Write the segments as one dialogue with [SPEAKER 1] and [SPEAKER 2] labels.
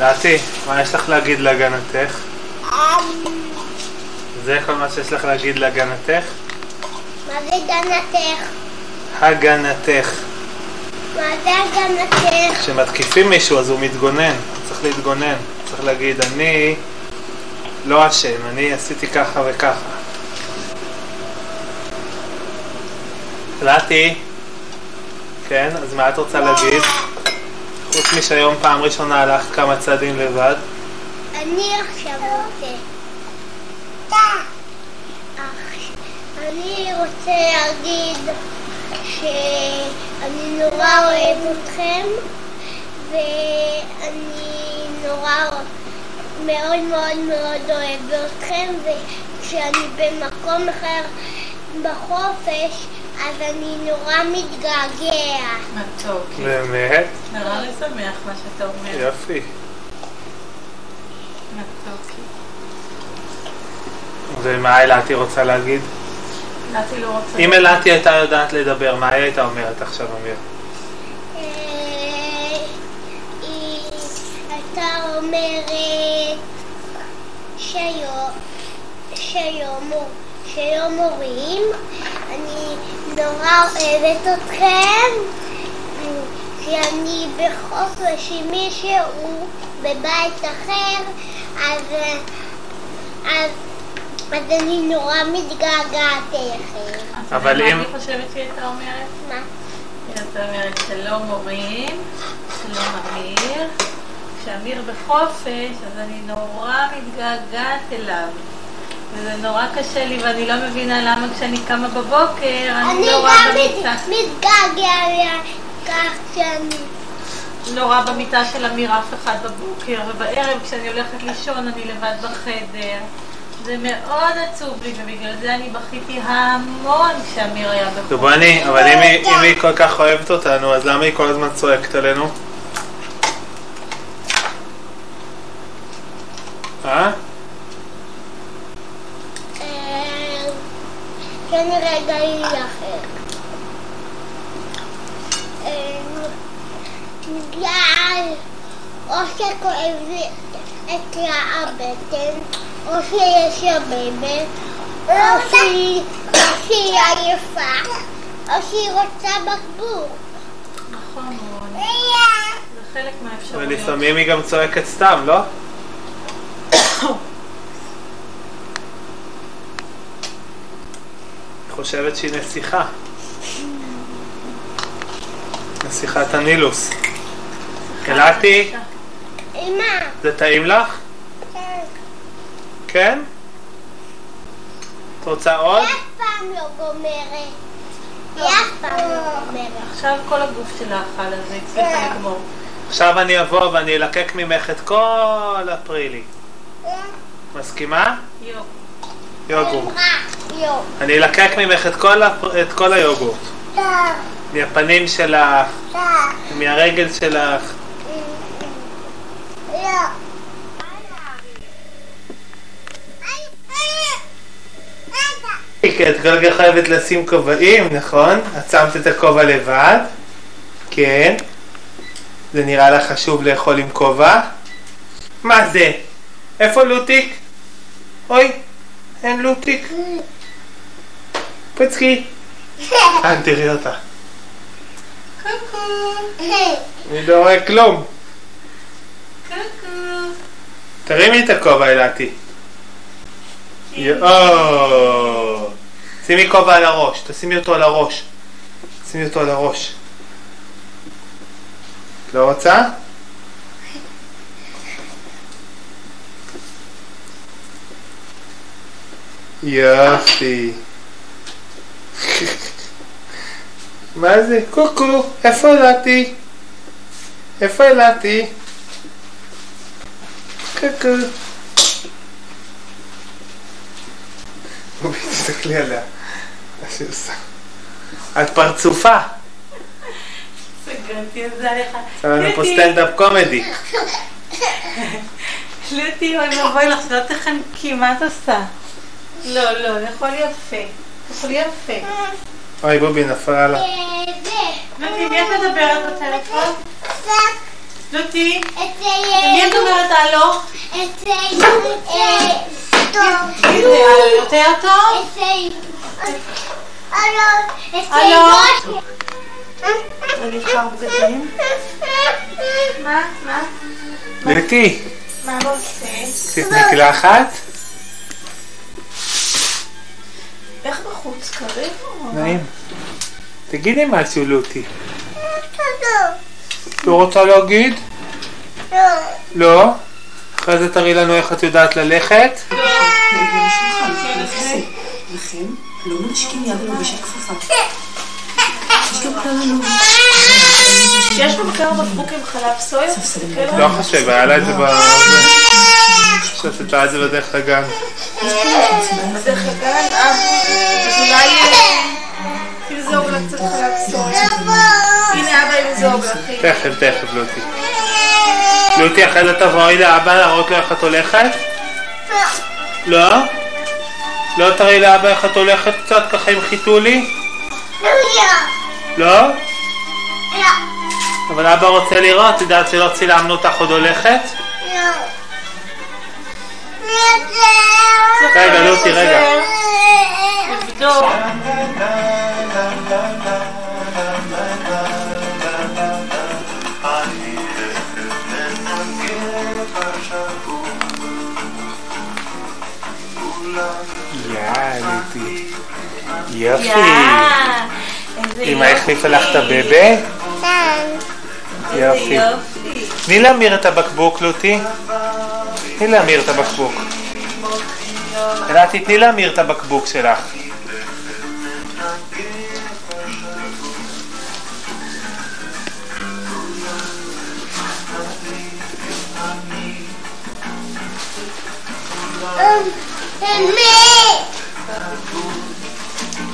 [SPEAKER 1] לדעתי, מה יש לך להגיד להגנתך? זה כל מה שיש לך להגיד להגנתך?
[SPEAKER 2] מה זה גנתך?
[SPEAKER 1] הגנתך.
[SPEAKER 2] מה זה הגנתך?
[SPEAKER 1] כשמתקיפים מישהו אז הוא מתגונן, הוא צריך להתגונן. צריך להגיד, אני לא אשם, אני עשיתי ככה וככה. החלטתי. כן, אז מה את רוצה להגיד? חוץ משהיום פעם ראשונה הלכת כמה צעדים לבד.
[SPEAKER 2] אני עכשיו רוצה. אני רוצה להגיד שאני נורא אוהב אתכם ואני נורא מאוד מאוד מאוד אוהב אתכם וכשאני במקום אחר בחופש אז אני נורא מתגעגע.
[SPEAKER 3] מתוקי.
[SPEAKER 1] באמת?
[SPEAKER 3] נורא משמח מה שאתה אומר.
[SPEAKER 1] יופי.
[SPEAKER 3] מתוקי.
[SPEAKER 1] ומה אלעתי רוצה להגיד?
[SPEAKER 3] נתי לא רוצה...
[SPEAKER 1] אם אלעתי הייתה יודעת לדבר, מה היא הייתה אומרת עכשיו, אמיר?
[SPEAKER 2] אה, היא הייתה אומרת שהיום מורים, אני נורא אוהבת אתכם, כי אני בחופש עם מישהו בבית אחר, אז, אז, אז אני נורא מתגעגעת אליכם.
[SPEAKER 1] אבל
[SPEAKER 3] מה
[SPEAKER 1] אם-
[SPEAKER 3] אני חושבת שהיא הייתה אומרת?
[SPEAKER 2] מה?
[SPEAKER 3] הייתה אומרת שלום מורים, שלום אמיר. כשאמיר בחופש, אז אני נורא מתגעגעת אליו. וזה נורא קשה לי, ואני לא מבינה למה כשאני קמה בבוקר, אני
[SPEAKER 2] אני
[SPEAKER 3] לא רואה
[SPEAKER 2] גם
[SPEAKER 3] במיטה.
[SPEAKER 2] מת- מתגעגע לכך שאני...
[SPEAKER 3] לא רואה במיטה של אמיר אף אחד בבוקר, ובערב כשאני הולכת לישון אני לבד בחדר. זה מאוד עצוב לי, ובגלל זה אני בכיתי המון כשאמיר היה.
[SPEAKER 1] טוב, בואי, אבל אם היא- אם היא כל כך אוהבת אותנו, אז למה היא כל הזמן צועקת עלינו? אה,
[SPEAKER 2] כנראה גליל אחר. בגלל או שכואב לי אצלה הבטן, או שיש לה בייבי, או שהיא עייפה, או שהיא רוצה בקבוק.
[SPEAKER 3] נכון, רוני. זה חלק מהאפשרויות.
[SPEAKER 1] ולפעמים היא גם צועקת סתם, לא? חושבת שהיא נסיכה. נסיכת הנילוס. אלעתי,
[SPEAKER 2] אמא,
[SPEAKER 1] זה טעים לך?
[SPEAKER 2] כן.
[SPEAKER 1] כן? את רוצה עוד?
[SPEAKER 2] היא אף פעם לא גומרת. היא אף פעם לא גומרת.
[SPEAKER 3] עכשיו כל הגוף שלה אכל, אז היא הצליחה לגמור.
[SPEAKER 1] עכשיו אני אבוא ואני אלקק ממך את כל הפרילי. מסכימה?
[SPEAKER 3] יו.
[SPEAKER 1] יוגורט. אני אלקק ממך את כל, הפר... את כל היוגורט. מהפנים שלך. מהרגל שלך. כי את כל כך חייבת לשים כובעים, נכון? את שמת את הכובע לבד? כן. זה נראה לך חשוב לאכול עם כובע? מה זה? איפה לוטיק? אוי, אין לוטיק. פצקי. כאן תראי אותה. אני לא רואה כלום.
[SPEAKER 3] קוקו.
[SPEAKER 1] תרימי את הכובע אלעתי. יואו. שימי כובע על הראש, תשימי אותו על הראש. שימי אותו על הראש. לא רוצה? יופי. מה זה? קוקו, איפה אלעתי? איפה אלעתי? קוקו. רובי, תסתכלי עליה. מה שהיא עושה. את פרצופה.
[SPEAKER 3] סגרתי את זה עליך.
[SPEAKER 1] עשה לנו פה סטנדאפ קומדי.
[SPEAKER 3] לוטי, אוי ואבוי לך, שלא תחנקי, מה את עושה? לא, לא, יפה. לאכול יפה.
[SPEAKER 1] אוי, בובי נפלה לה.
[SPEAKER 3] לוטי, מי את מדברת בטלפון? לוטי, למי את אומרת הלו?
[SPEAKER 2] אה, טוב.
[SPEAKER 3] יותר טוב?
[SPEAKER 2] הלו.
[SPEAKER 3] הלו. אני אבחר בגדים. מה? מה?
[SPEAKER 1] לוטי,
[SPEAKER 3] מה איך בחוץ? קריב? או-
[SPEAKER 1] נעים. תגידי משהו, לוטי. לא רוצה להגיד? לא? אחרי זה תראי לנו איך את יודעת ללכת.
[SPEAKER 4] לכם לא מנשקים יד ולובשת כפפה. יש גם כמה לא.
[SPEAKER 3] יש לו כמה בקבוק עם חלב סויה? תסתכל
[SPEAKER 1] לא. חושב, היה לה את זה ב... שתתה את זה בדרך לגן.
[SPEAKER 3] בדרך הגן, אה, אז אולי אה, תמזוג לה קצת חלב סויה. הנה אבא לך. הנה.
[SPEAKER 1] תכף, תכף, לוטי. לוטי, אחרי זה תבואי לאבא להראות לו איך את הולכת? לא? לא תראי לאבא איך את הולכת קצת ככה עם חיתולי? לא? אבל אבא רוצה לראות, את יודעת שלא צילמנו אותך עוד הולכת? רגע, לוטי, רגע.
[SPEAKER 3] לבדוק.
[SPEAKER 1] יא, לוטי. יופי.
[SPEAKER 3] יאה, איזה
[SPEAKER 1] אמא. החליפה לך את הבבה?
[SPEAKER 3] איזה
[SPEAKER 1] יופי. תני לאמיר את הבקבוק, לוטי. תני לאמיר את הבקבוק. אלעתי, תני לאמיר את הבקבוק שלך.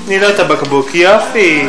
[SPEAKER 1] תני לו את הבקבוק, יופי.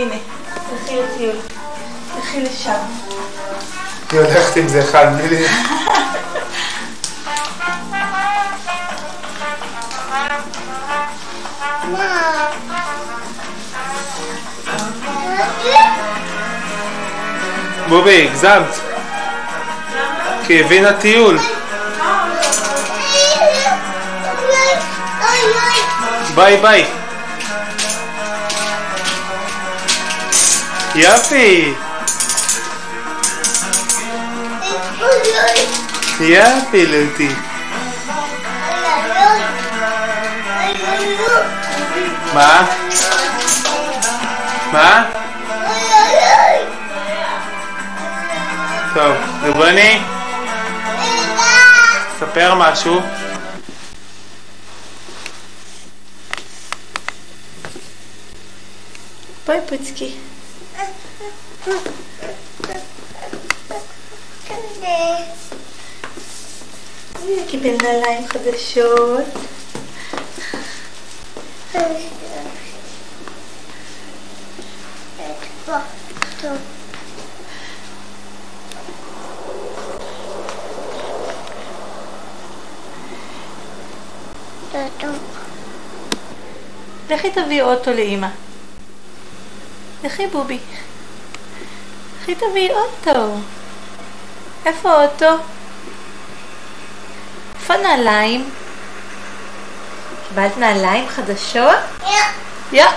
[SPEAKER 3] הנה. תלכי לטיול. תלכי לשם.
[SPEAKER 1] היא הולכת עם זה אחד בלי... לי. בובי, הגזמת. כי הבינה טיול. ביי ביי. יופי. יופי, לוטי. מה? מה? טוב, ריבוני, ספר משהו.
[SPEAKER 3] בואי פוצקי. קיבל נעליים חדשות. לכי תביאי אוטו לאימא. לכי בובי. לכי תביאי אוטו. איפה אוטו? איפה נעליים? קיבלת נעליים חדשות? יא.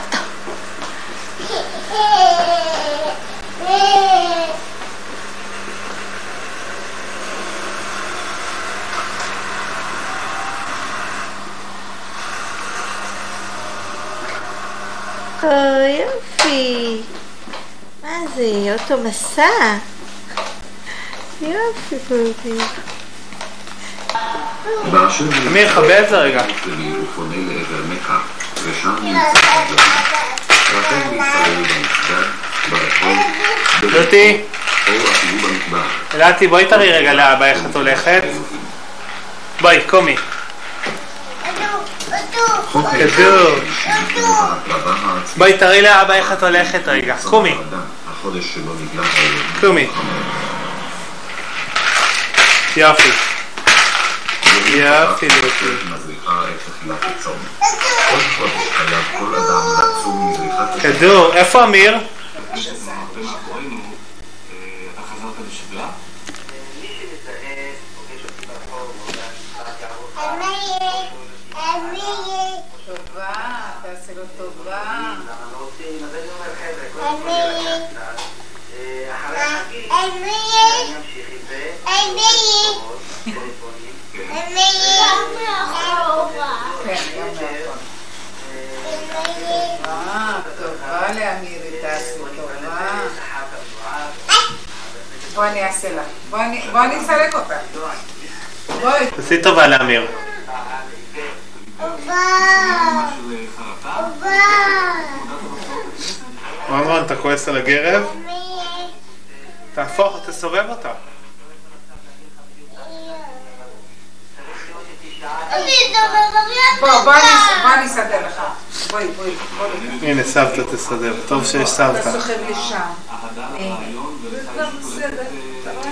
[SPEAKER 5] אה, יופי. מה זה, אוטו מסע? יופי, פוטי.
[SPEAKER 1] אמיר, חווה את זה רגע.
[SPEAKER 6] במטבח.
[SPEAKER 1] אלעתי, בואי תראי רגע לאבא איך את הולכת. בואי, קומי. כדור. בואי תראי לאבא איך את הולכת רגע. קומי. קומי. יופי. יופי, לוטי.
[SPEAKER 6] מזריחה את תחילת הצום. כל חודש חייב כל אדם לצום מזריחת
[SPEAKER 1] כדור, איפה אמיר?
[SPEAKER 5] טובה, תעשה לו טובה. אה, טובה לאמירי, תעשה טובה. בוא אני אעשה לה. בוא אני- בוא אני אסלק אותה. בואי.
[SPEAKER 1] תעשי טובה לאמיר. רון, אתה כועס על הגרב? תהפוך, תסובב אותה.
[SPEAKER 5] בוא, אסדר לך. בואי.
[SPEAKER 1] הנה, סבתא תסדר. טוב שיש
[SPEAKER 5] אתה
[SPEAKER 1] סבתא.
[SPEAKER 5] סוחב לשם. הנה. כבר בסדר, אתה רואה?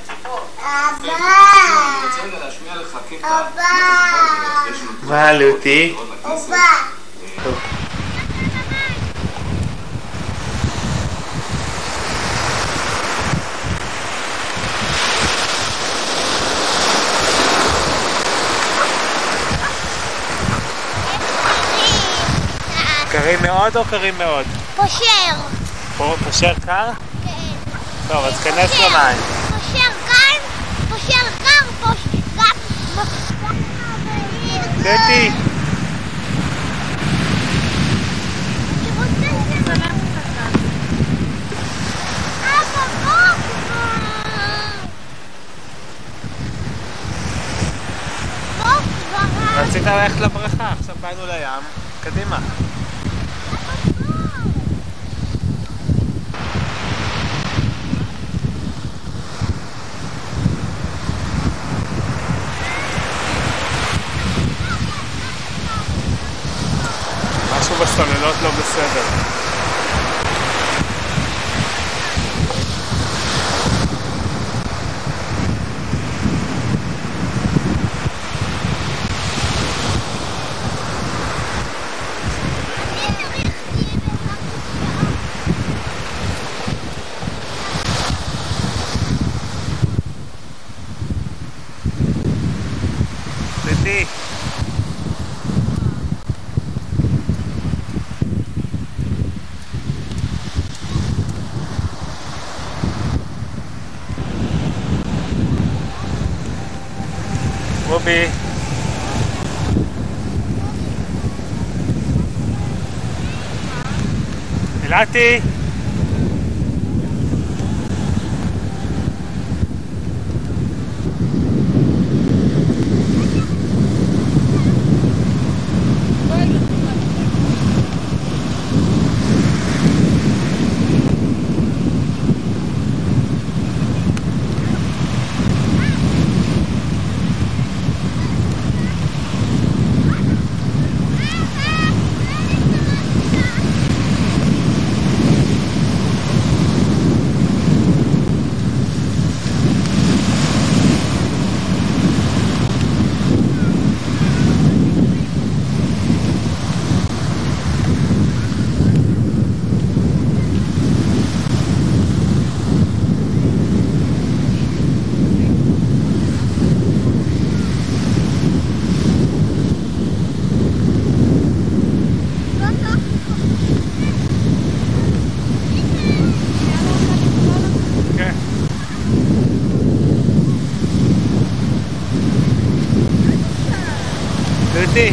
[SPEAKER 1] מה, לוטי? קרים מאוד או קרים מאוד?
[SPEAKER 2] פושר.
[SPEAKER 1] פושר קר?
[SPEAKER 2] כן.
[SPEAKER 1] טוב, אז כנס. למים.
[SPEAKER 2] קר, פושר גם... כבר.
[SPEAKER 1] רצית ללכת לבריכה, עכשיו באנו לים. קדימה. משהו בסוללות לא בסדר. דדי. רובי. אילתי.
[SPEAKER 2] דודי,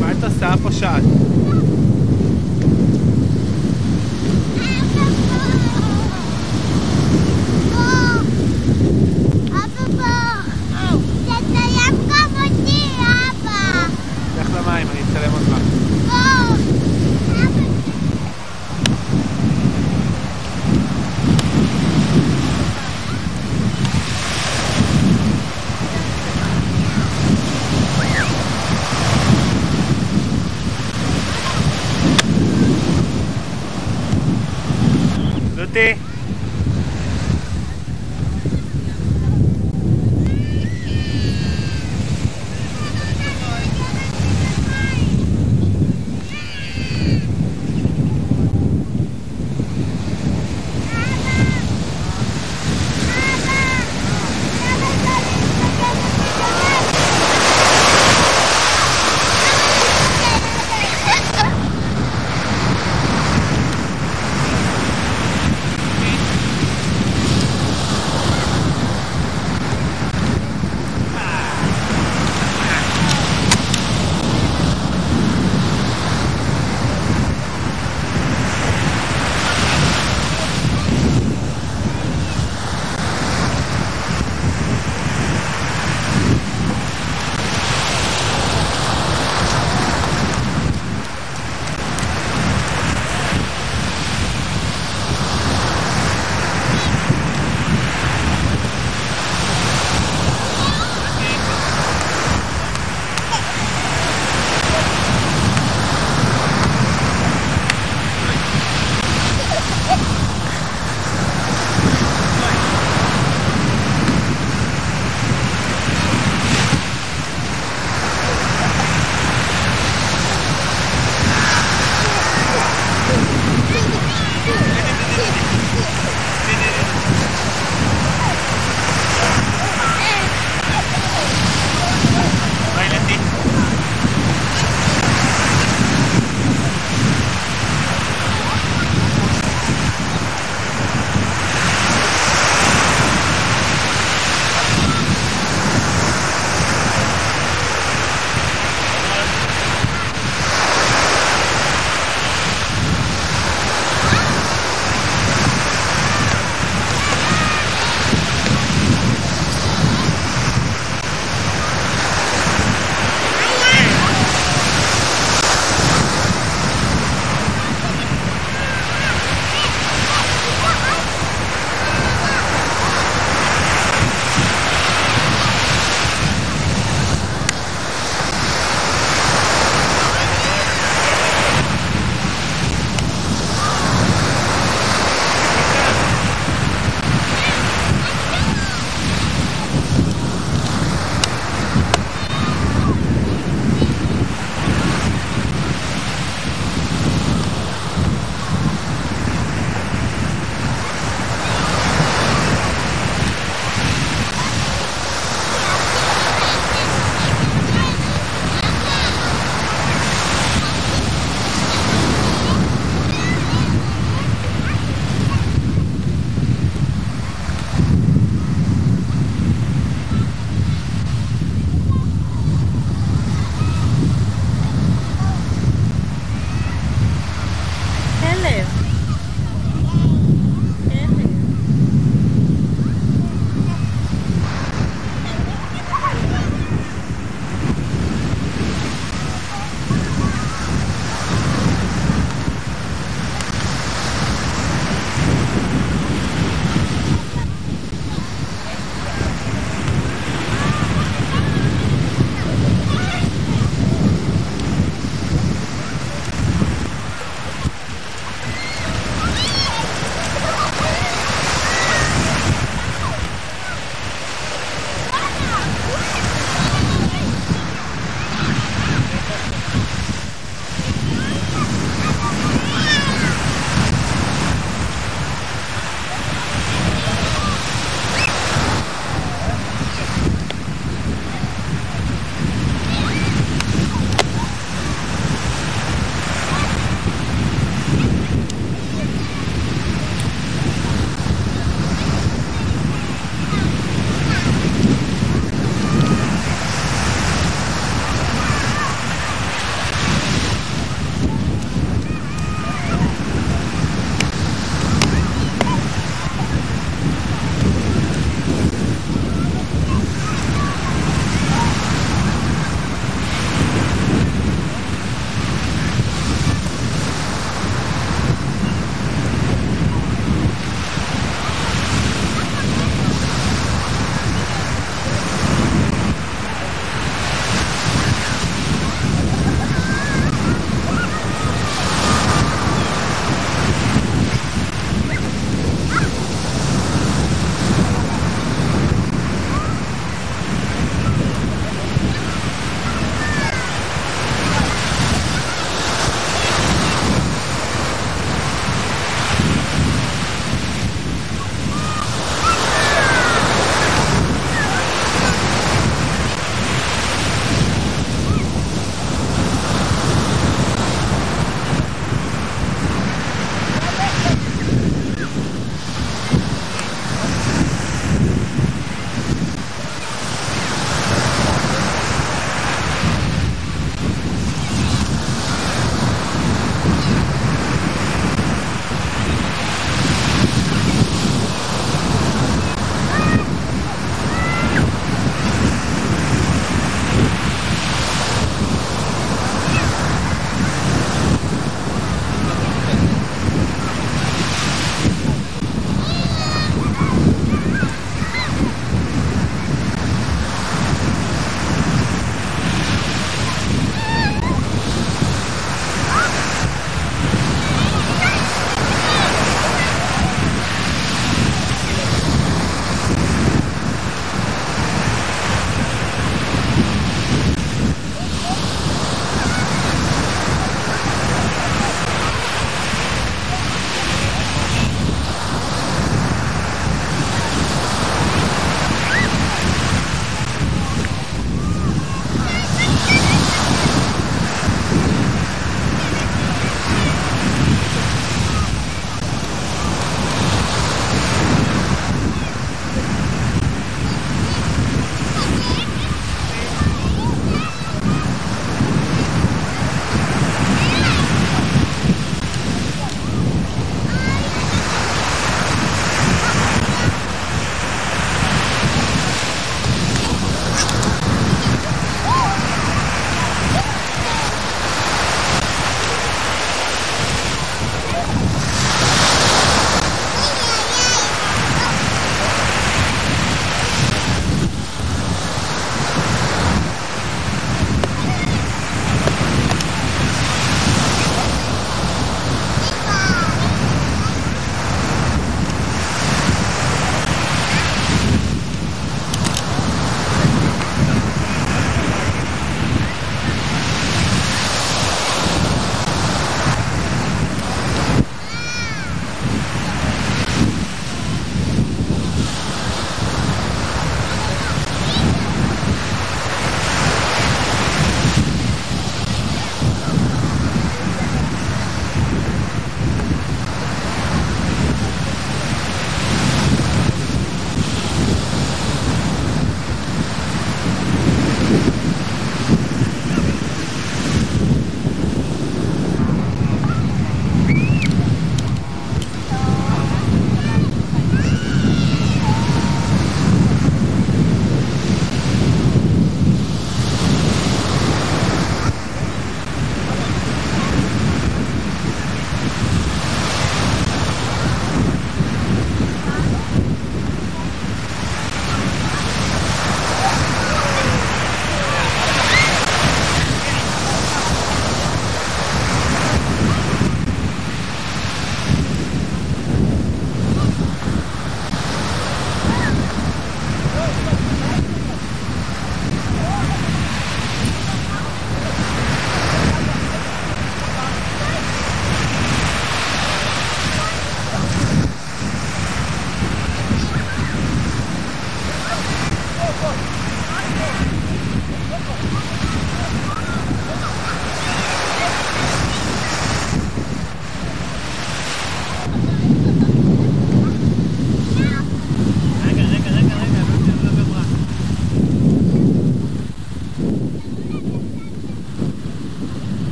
[SPEAKER 2] מה את עושה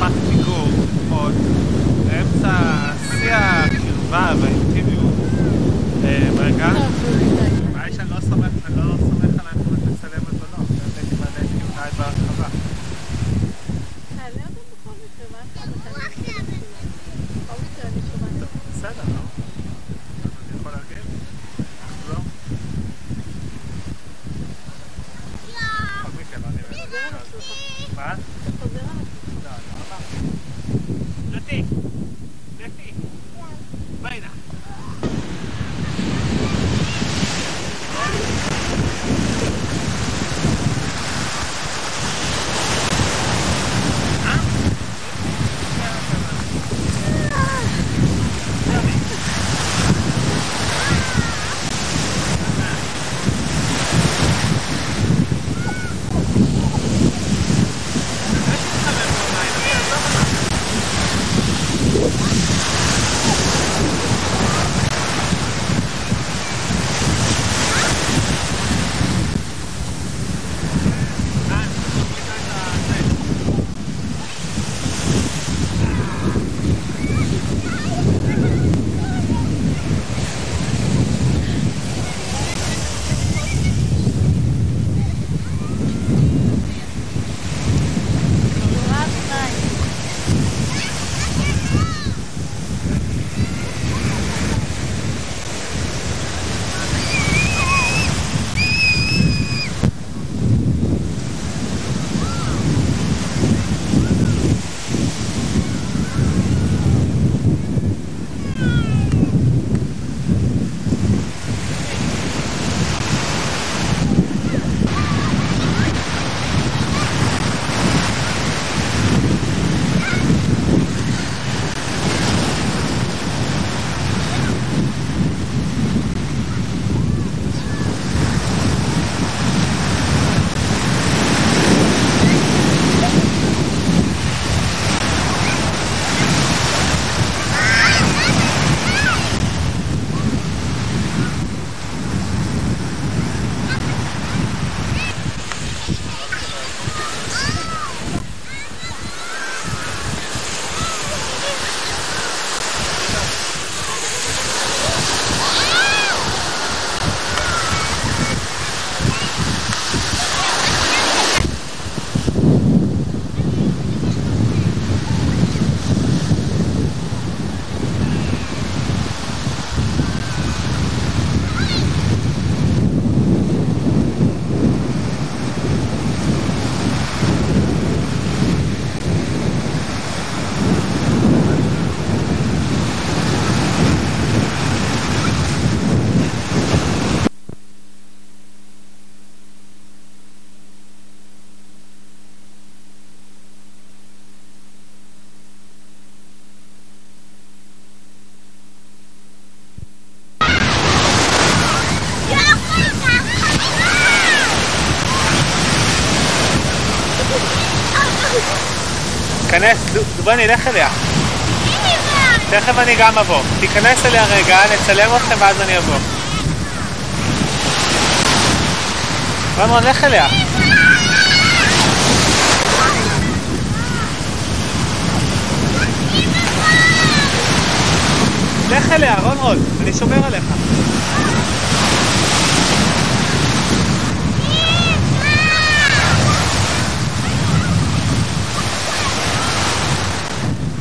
[SPEAKER 1] Bác. בוא נלך אליה. תכף אני גם אבוא. תיכנס אליה רגע, נצלם אתכם ואז אני אבוא. רון, לך אליה. לך אליה, רון רון, אני שומר עליך.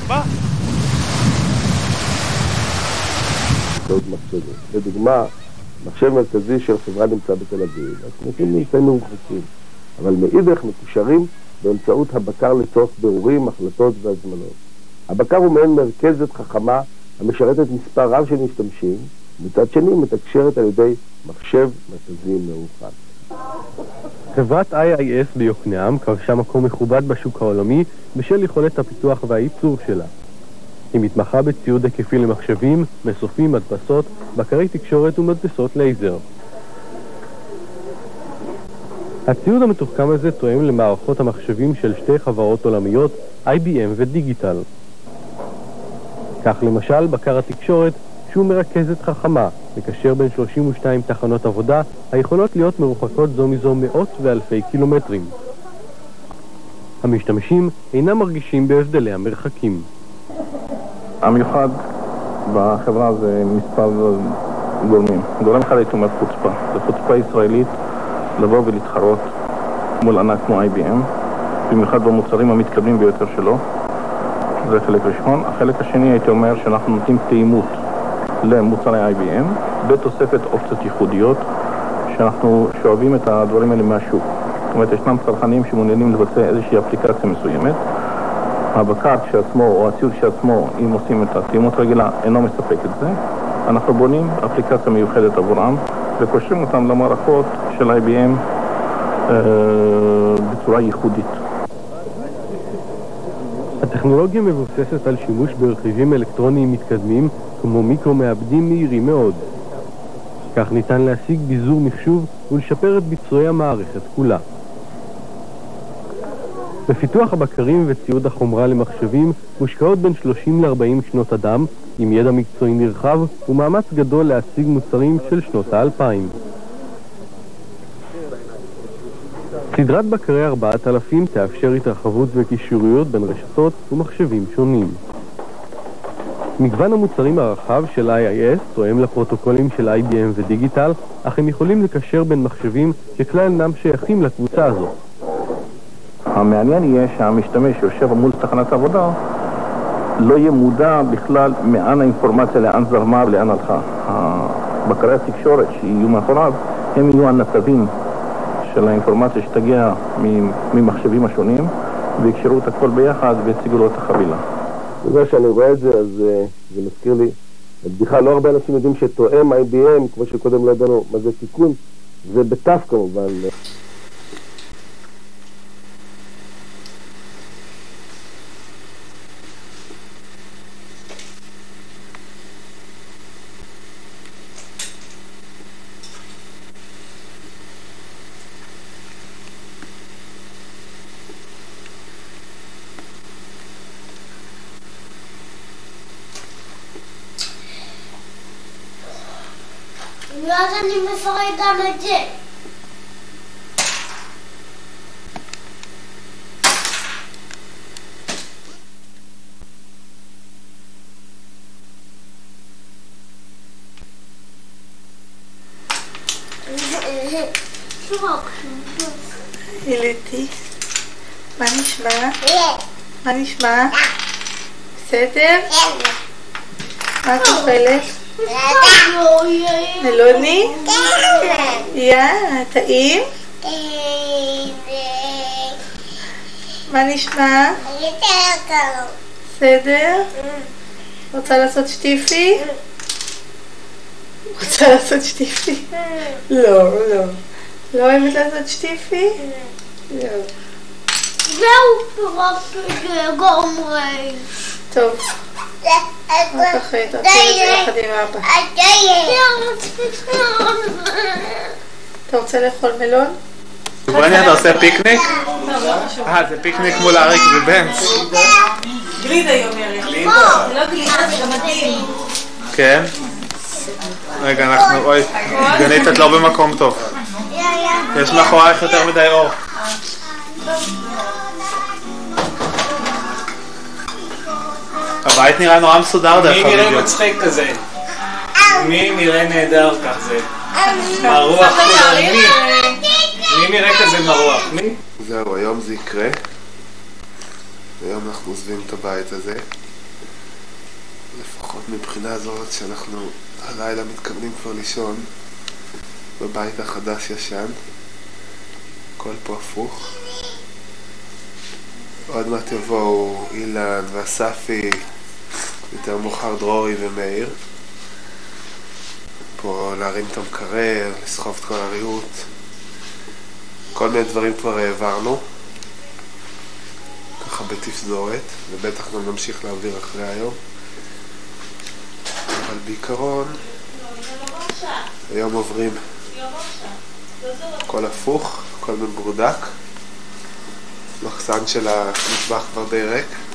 [SPEAKER 1] בוא.
[SPEAKER 7] באמצעות מחשבים. לדוגמה, מחשב מרכזי של חברה נמצא בתל אביב, הסניפים נמצאים מרוחקים, אבל מאידך מקושרים באמצעות הבקר לצורך בירורים, החלטות והזמנות. הבקר הוא מעין מרכזת חכמה המשרתת מספר רב של משתמשים, ומצד שני מתקשרת על ידי מחשב מרכזי מאוחד.
[SPEAKER 8] חברת IIS ביוקנעם כבשה מקום מכובד בשוק העולמי בשל יכולת הפיתוח והייצור שלה. היא מתמחה בציוד היקפי למחשבים, מסופים, מדפסות, בקרי תקשורת ומדפסות לייזר. הציוד המתוחכם הזה תואם למערכות המחשבים של שתי חברות עולמיות, IBM ודיגיטל. כך למשל, בקר התקשורת, שהוא מרכזת חכמה, מקשר בין 32 תחנות עבודה, היכולות להיות מרוחקות זו מזו מאות ואלפי קילומטרים. המשתמשים אינם מרגישים בהבדלי המרחקים.
[SPEAKER 9] המיוחד בחברה זה מספר גורמים. גורם אחד הייתי אומר חוצפה. זו חוצפה ישראלית לבוא ולהתחרות מול ענק כמו IBM, במיוחד במוצרים המתקדמים ביותר שלו. זה חלק ראשון. החלק השני הייתי אומר שאנחנו נותנים תאימות למוצרי IBM בתוספת אופציות ייחודיות שאנחנו שואבים את הדברים האלה מהשוק. זאת אומרת, ישנם צרכנים שמעוניינים לבצע איזושהי אפליקציה מסוימת. הבקר כשעצמו או הציוד כשעצמו, אם עושים את התאימות רגילה, אינו מספק את זה. אנחנו בונים אפליקציה מיוחדת עבורם וקושרים אותם למערכות של IBM אה, בצורה ייחודית.
[SPEAKER 8] הטכנולוגיה מבוססת על שימוש ברכיבים אלקטרוניים מתקדמים כמו מיקרו-מעבדים מהירים מאוד. כך ניתן להשיג ביזור מחשוב ולשפר את ביצועי המערכת כולה. בפיתוח הבקרים וציוד החומרה למחשבים מושקעות בין 30 ל-40 שנות אדם, עם ידע מקצועי נרחב ומאמץ גדול להשיג מוצרים של שנות האלפיים. סדרת בקרי 4000 תאפשר התרחבות וקישוריות בין רשתות ומחשבים שונים. מגוון המוצרים הרחב של IIS תואם לפרוטוקולים של IBM ודיגיטל, אך הם יכולים לקשר בין מחשבים שכלל אינם שייכים לקבוצה הזו.
[SPEAKER 9] המעניין יהיה שהמשתמש שיושב מול תחנת עבודה לא יהיה מודע בכלל מאן האינפורמציה, לאן זרמה ולאן הלכה. בקרי התקשורת שיהיו מאחוריו, הם יהיו הנתבים של האינפורמציה שתגיע ממחשבים השונים ויקשרו את הכל ביחד ויציגו לו את החבילה.
[SPEAKER 7] בגלל שאני רואה את זה, אז uh, זה מזכיר לי, בדיחה, לא הרבה אנשים יודעים שתואם IBM, כמו שקודם לא ידענו מה זה תיקון, זה בתו כמובן.
[SPEAKER 2] ואז אני מפרק גם את זה.
[SPEAKER 3] העליתי. מה נשמע? מה נשמע? בסדר? מה את אוכלת? מלוני? יאללה, טעים? מה נשמע? בסדר? רוצה לעשות שטיפי? רוצה לעשות שטיפי? לא, לא. לא אוהבת לעשות שטיפי? לא.
[SPEAKER 2] זהו פרק לגמרי.
[SPEAKER 3] טוב, רק אחרי, תעשי את זה יחד עם אבא. אתה רוצה לאכול מלון?
[SPEAKER 1] בואי אתה עושה פיקניק? אה, זה פיקניק מול אריק ובנץ.
[SPEAKER 3] גלידה היא אומרת. זה לא גלידה, זה גם מדהים.
[SPEAKER 1] כן? רגע, אנחנו, אוי, גנית את לא במקום טוב. יש מאחורייך יותר מדי אור. הבית נראה נורא מסודר דרך
[SPEAKER 10] מי נראה. מצחיק כזה? מי נראה נהדר כזה? מרוח כזה, מי? מי נראה כזה מרוח? מי?
[SPEAKER 11] זהו, היום זה יקרה. היום אנחנו עוזבים את הבית הזה. לפחות מבחינה זאת שאנחנו הלילה מתכוונים כבר לישון בבית החדש-ישן. הכל פה הפוך. עוד מעט יבואו אילן ואספי, יותר מאוחר דרורי ומאיר. פה להרים את המקרר, לסחוב את כל הריהוט. כל מיני דברים כבר העברנו, ככה בתפזורת, ובטח גם נמשיך להעביר אחרי היום. בעיקרון, היום עוברים הכל הפוך, הכל מבורדק. מחסן של המטבח כבר די ריק.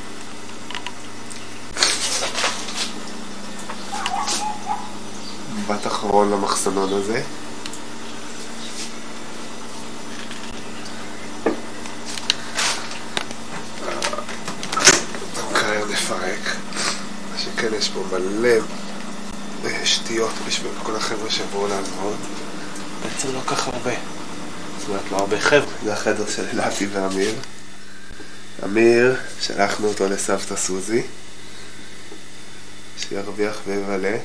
[SPEAKER 11] מבט אחרון למחסנון הזה. כרגע נפרק. מה שכן, יש פה מלא אה, שטויות בשביל כל החבר'ה שעברו לעבוד. בעצם לא כך הרבה. זאת אומרת, לא הרבה חבר'ה. זה החדר של אלעתי ואמיר. אמיר, שלחנו אותו לסבתא סוזי. שירוויח ויבלה.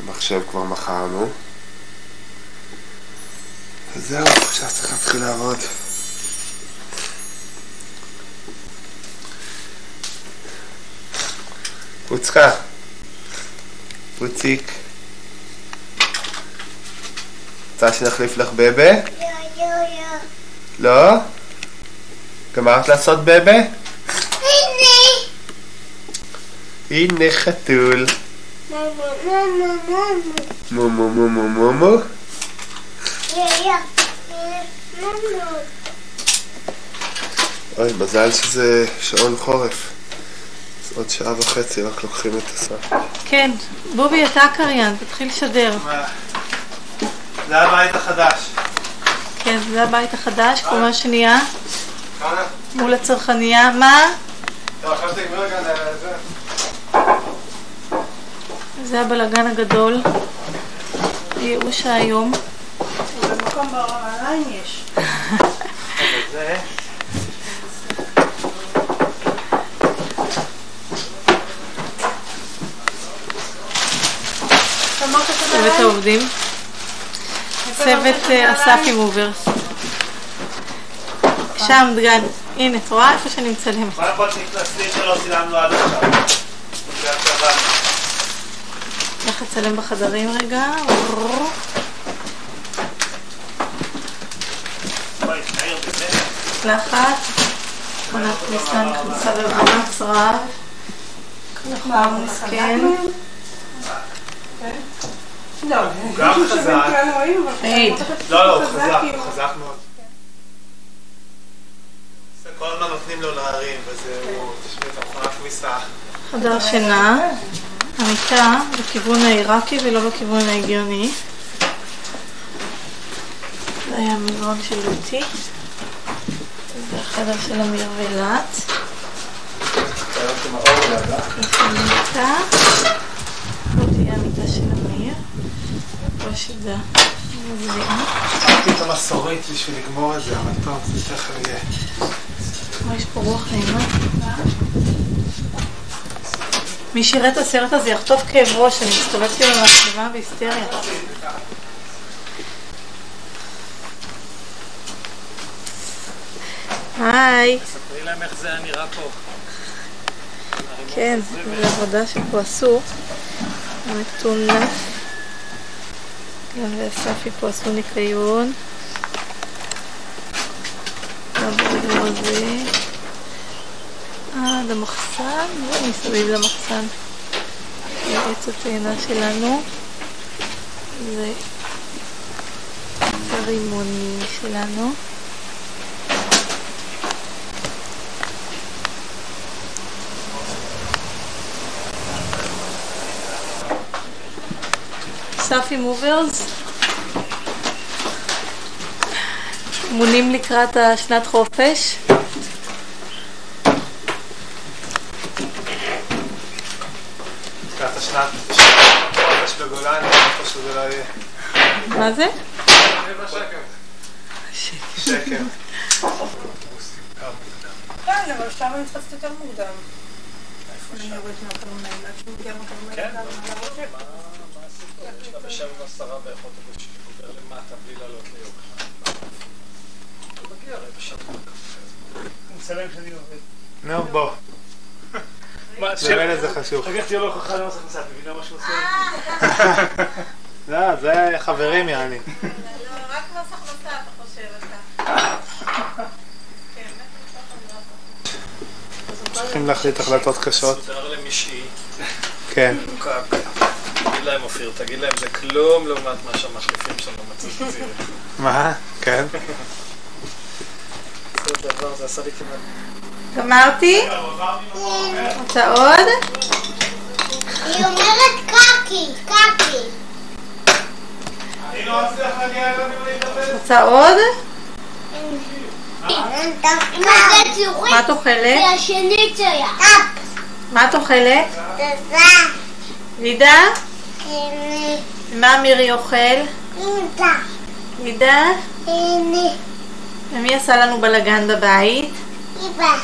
[SPEAKER 11] את המחשב כבר מכרנו. וזהו, עכשיו צריך להתחיל לעבוד. פוצקה. פוציק. רוצה שנחליף לך בבה?
[SPEAKER 2] יו יו יו.
[SPEAKER 11] לא? גמרת לעשות בבה?
[SPEAKER 2] הנה.
[SPEAKER 11] הנה חתול. מומו מומו מומו.
[SPEAKER 2] יו יו. ממו.
[SPEAKER 11] אוי, מזל שזה שעון חורף. אז עוד שעה וחצי רק לוקחים את הסף.
[SPEAKER 3] כן, בובי אתה הקריין, תתחיל לשדר.
[SPEAKER 1] זה הבית החדש.
[SPEAKER 3] כן, זה הבית החדש, קומה שנייה? מול הצרכנייה. מה?
[SPEAKER 1] טוב, עכשיו תגמר רגע לזה.
[SPEAKER 3] זה הבלגן הגדול. ייאוש האיום.
[SPEAKER 5] במקום בעליין יש.
[SPEAKER 1] זה.
[SPEAKER 3] צוות העובדים. צוות אה, אספי מוברס. שם דגן. הנה, את רואה איפה שאני מצלמת.
[SPEAKER 1] קודם כל תתנצלי שלא צילמנו עד עכשיו.
[SPEAKER 3] איך לצלם בחדרים רגע. לחץ. מכונת כניסה נכנסה בבונץ רב. ככה מסכן.
[SPEAKER 5] לא,
[SPEAKER 1] הוא גם חזק. לא, לא, הוא
[SPEAKER 5] חזק,
[SPEAKER 1] חזק,
[SPEAKER 5] כאילו.
[SPEAKER 1] הוא חזק מאוד. זה כל הזמן נותנים לו להרים, וזה, הוא, תשמעי, את המכונת כביסה.
[SPEAKER 3] חדר שינה. המיטה בכיוון העיראקי ולא בכיוון ההגיוני. זה היה המזרון של לוטי. זה החדר של אמיר ואילת. תהיה המיטה של אמיר. פה שידה.
[SPEAKER 1] שמתי את המסורית בשביל לגמור את זה, אבל טוב, זה תכף יהיה.
[SPEAKER 3] יש פה רוח נעימה? מי שיראה את הסרט הזה יחטוף כאב ראש, אני מסתובבת עם המצלמה בהיסטריה. היי,
[SPEAKER 10] ספרי להם איך זה היה נראה פה.
[SPEAKER 3] כן, זו עבודה שפה עשו. מטונף. גם ואספי פה עשו ניקיון. גם הזה. עד המחסן, ומסביב למחסן. זה עץ התאנה שלנו. זה הרימונים שלנו. ספי מוברס. מונים לקראת השנת חופש.
[SPEAKER 1] השנת חודש בגולני, איפה שזה לא יהיה.
[SPEAKER 3] מה זה?
[SPEAKER 1] שקר.
[SPEAKER 5] כן, אבל שם אני צריכה יותר מוקדם. אני יורדת עד שהוא מגיע מהקרמיים.
[SPEAKER 10] יש לה בשבע ועשרה באיכות הגוש שעובר למטה בלי לעלות ליוקר. הוא מגיע הרי עובד.
[SPEAKER 1] נו, בוא. זה חשוב.
[SPEAKER 10] אחר כך תהיה לו הוכחה למס הכנסה, אתה מבינה מה שהוא עושה?
[SPEAKER 1] לא, זה חברים יעני.
[SPEAKER 3] רק מס הכנסה אתה חושב אתה.
[SPEAKER 1] צריכים להחליט החלטות קשות.
[SPEAKER 10] סודר למשעי.
[SPEAKER 1] כן.
[SPEAKER 10] תגיד להם אופיר, תגיד להם זה כלום לעומת מה שהמחליפים שלנו מצליחים.
[SPEAKER 1] מה? כן.
[SPEAKER 10] זה דבר, זה עשה לי כמעט.
[SPEAKER 3] גמרתי? רוצה עוד?
[SPEAKER 2] היא אומרת קקי, קקי.
[SPEAKER 1] אני לא.
[SPEAKER 3] רוצה עוד?
[SPEAKER 2] מה
[SPEAKER 3] את אוכלת? מה את אוכלת? לידה? מה מירי אוכל? לידה? ומי עשה לנו בלגן בבית?
[SPEAKER 2] איבא.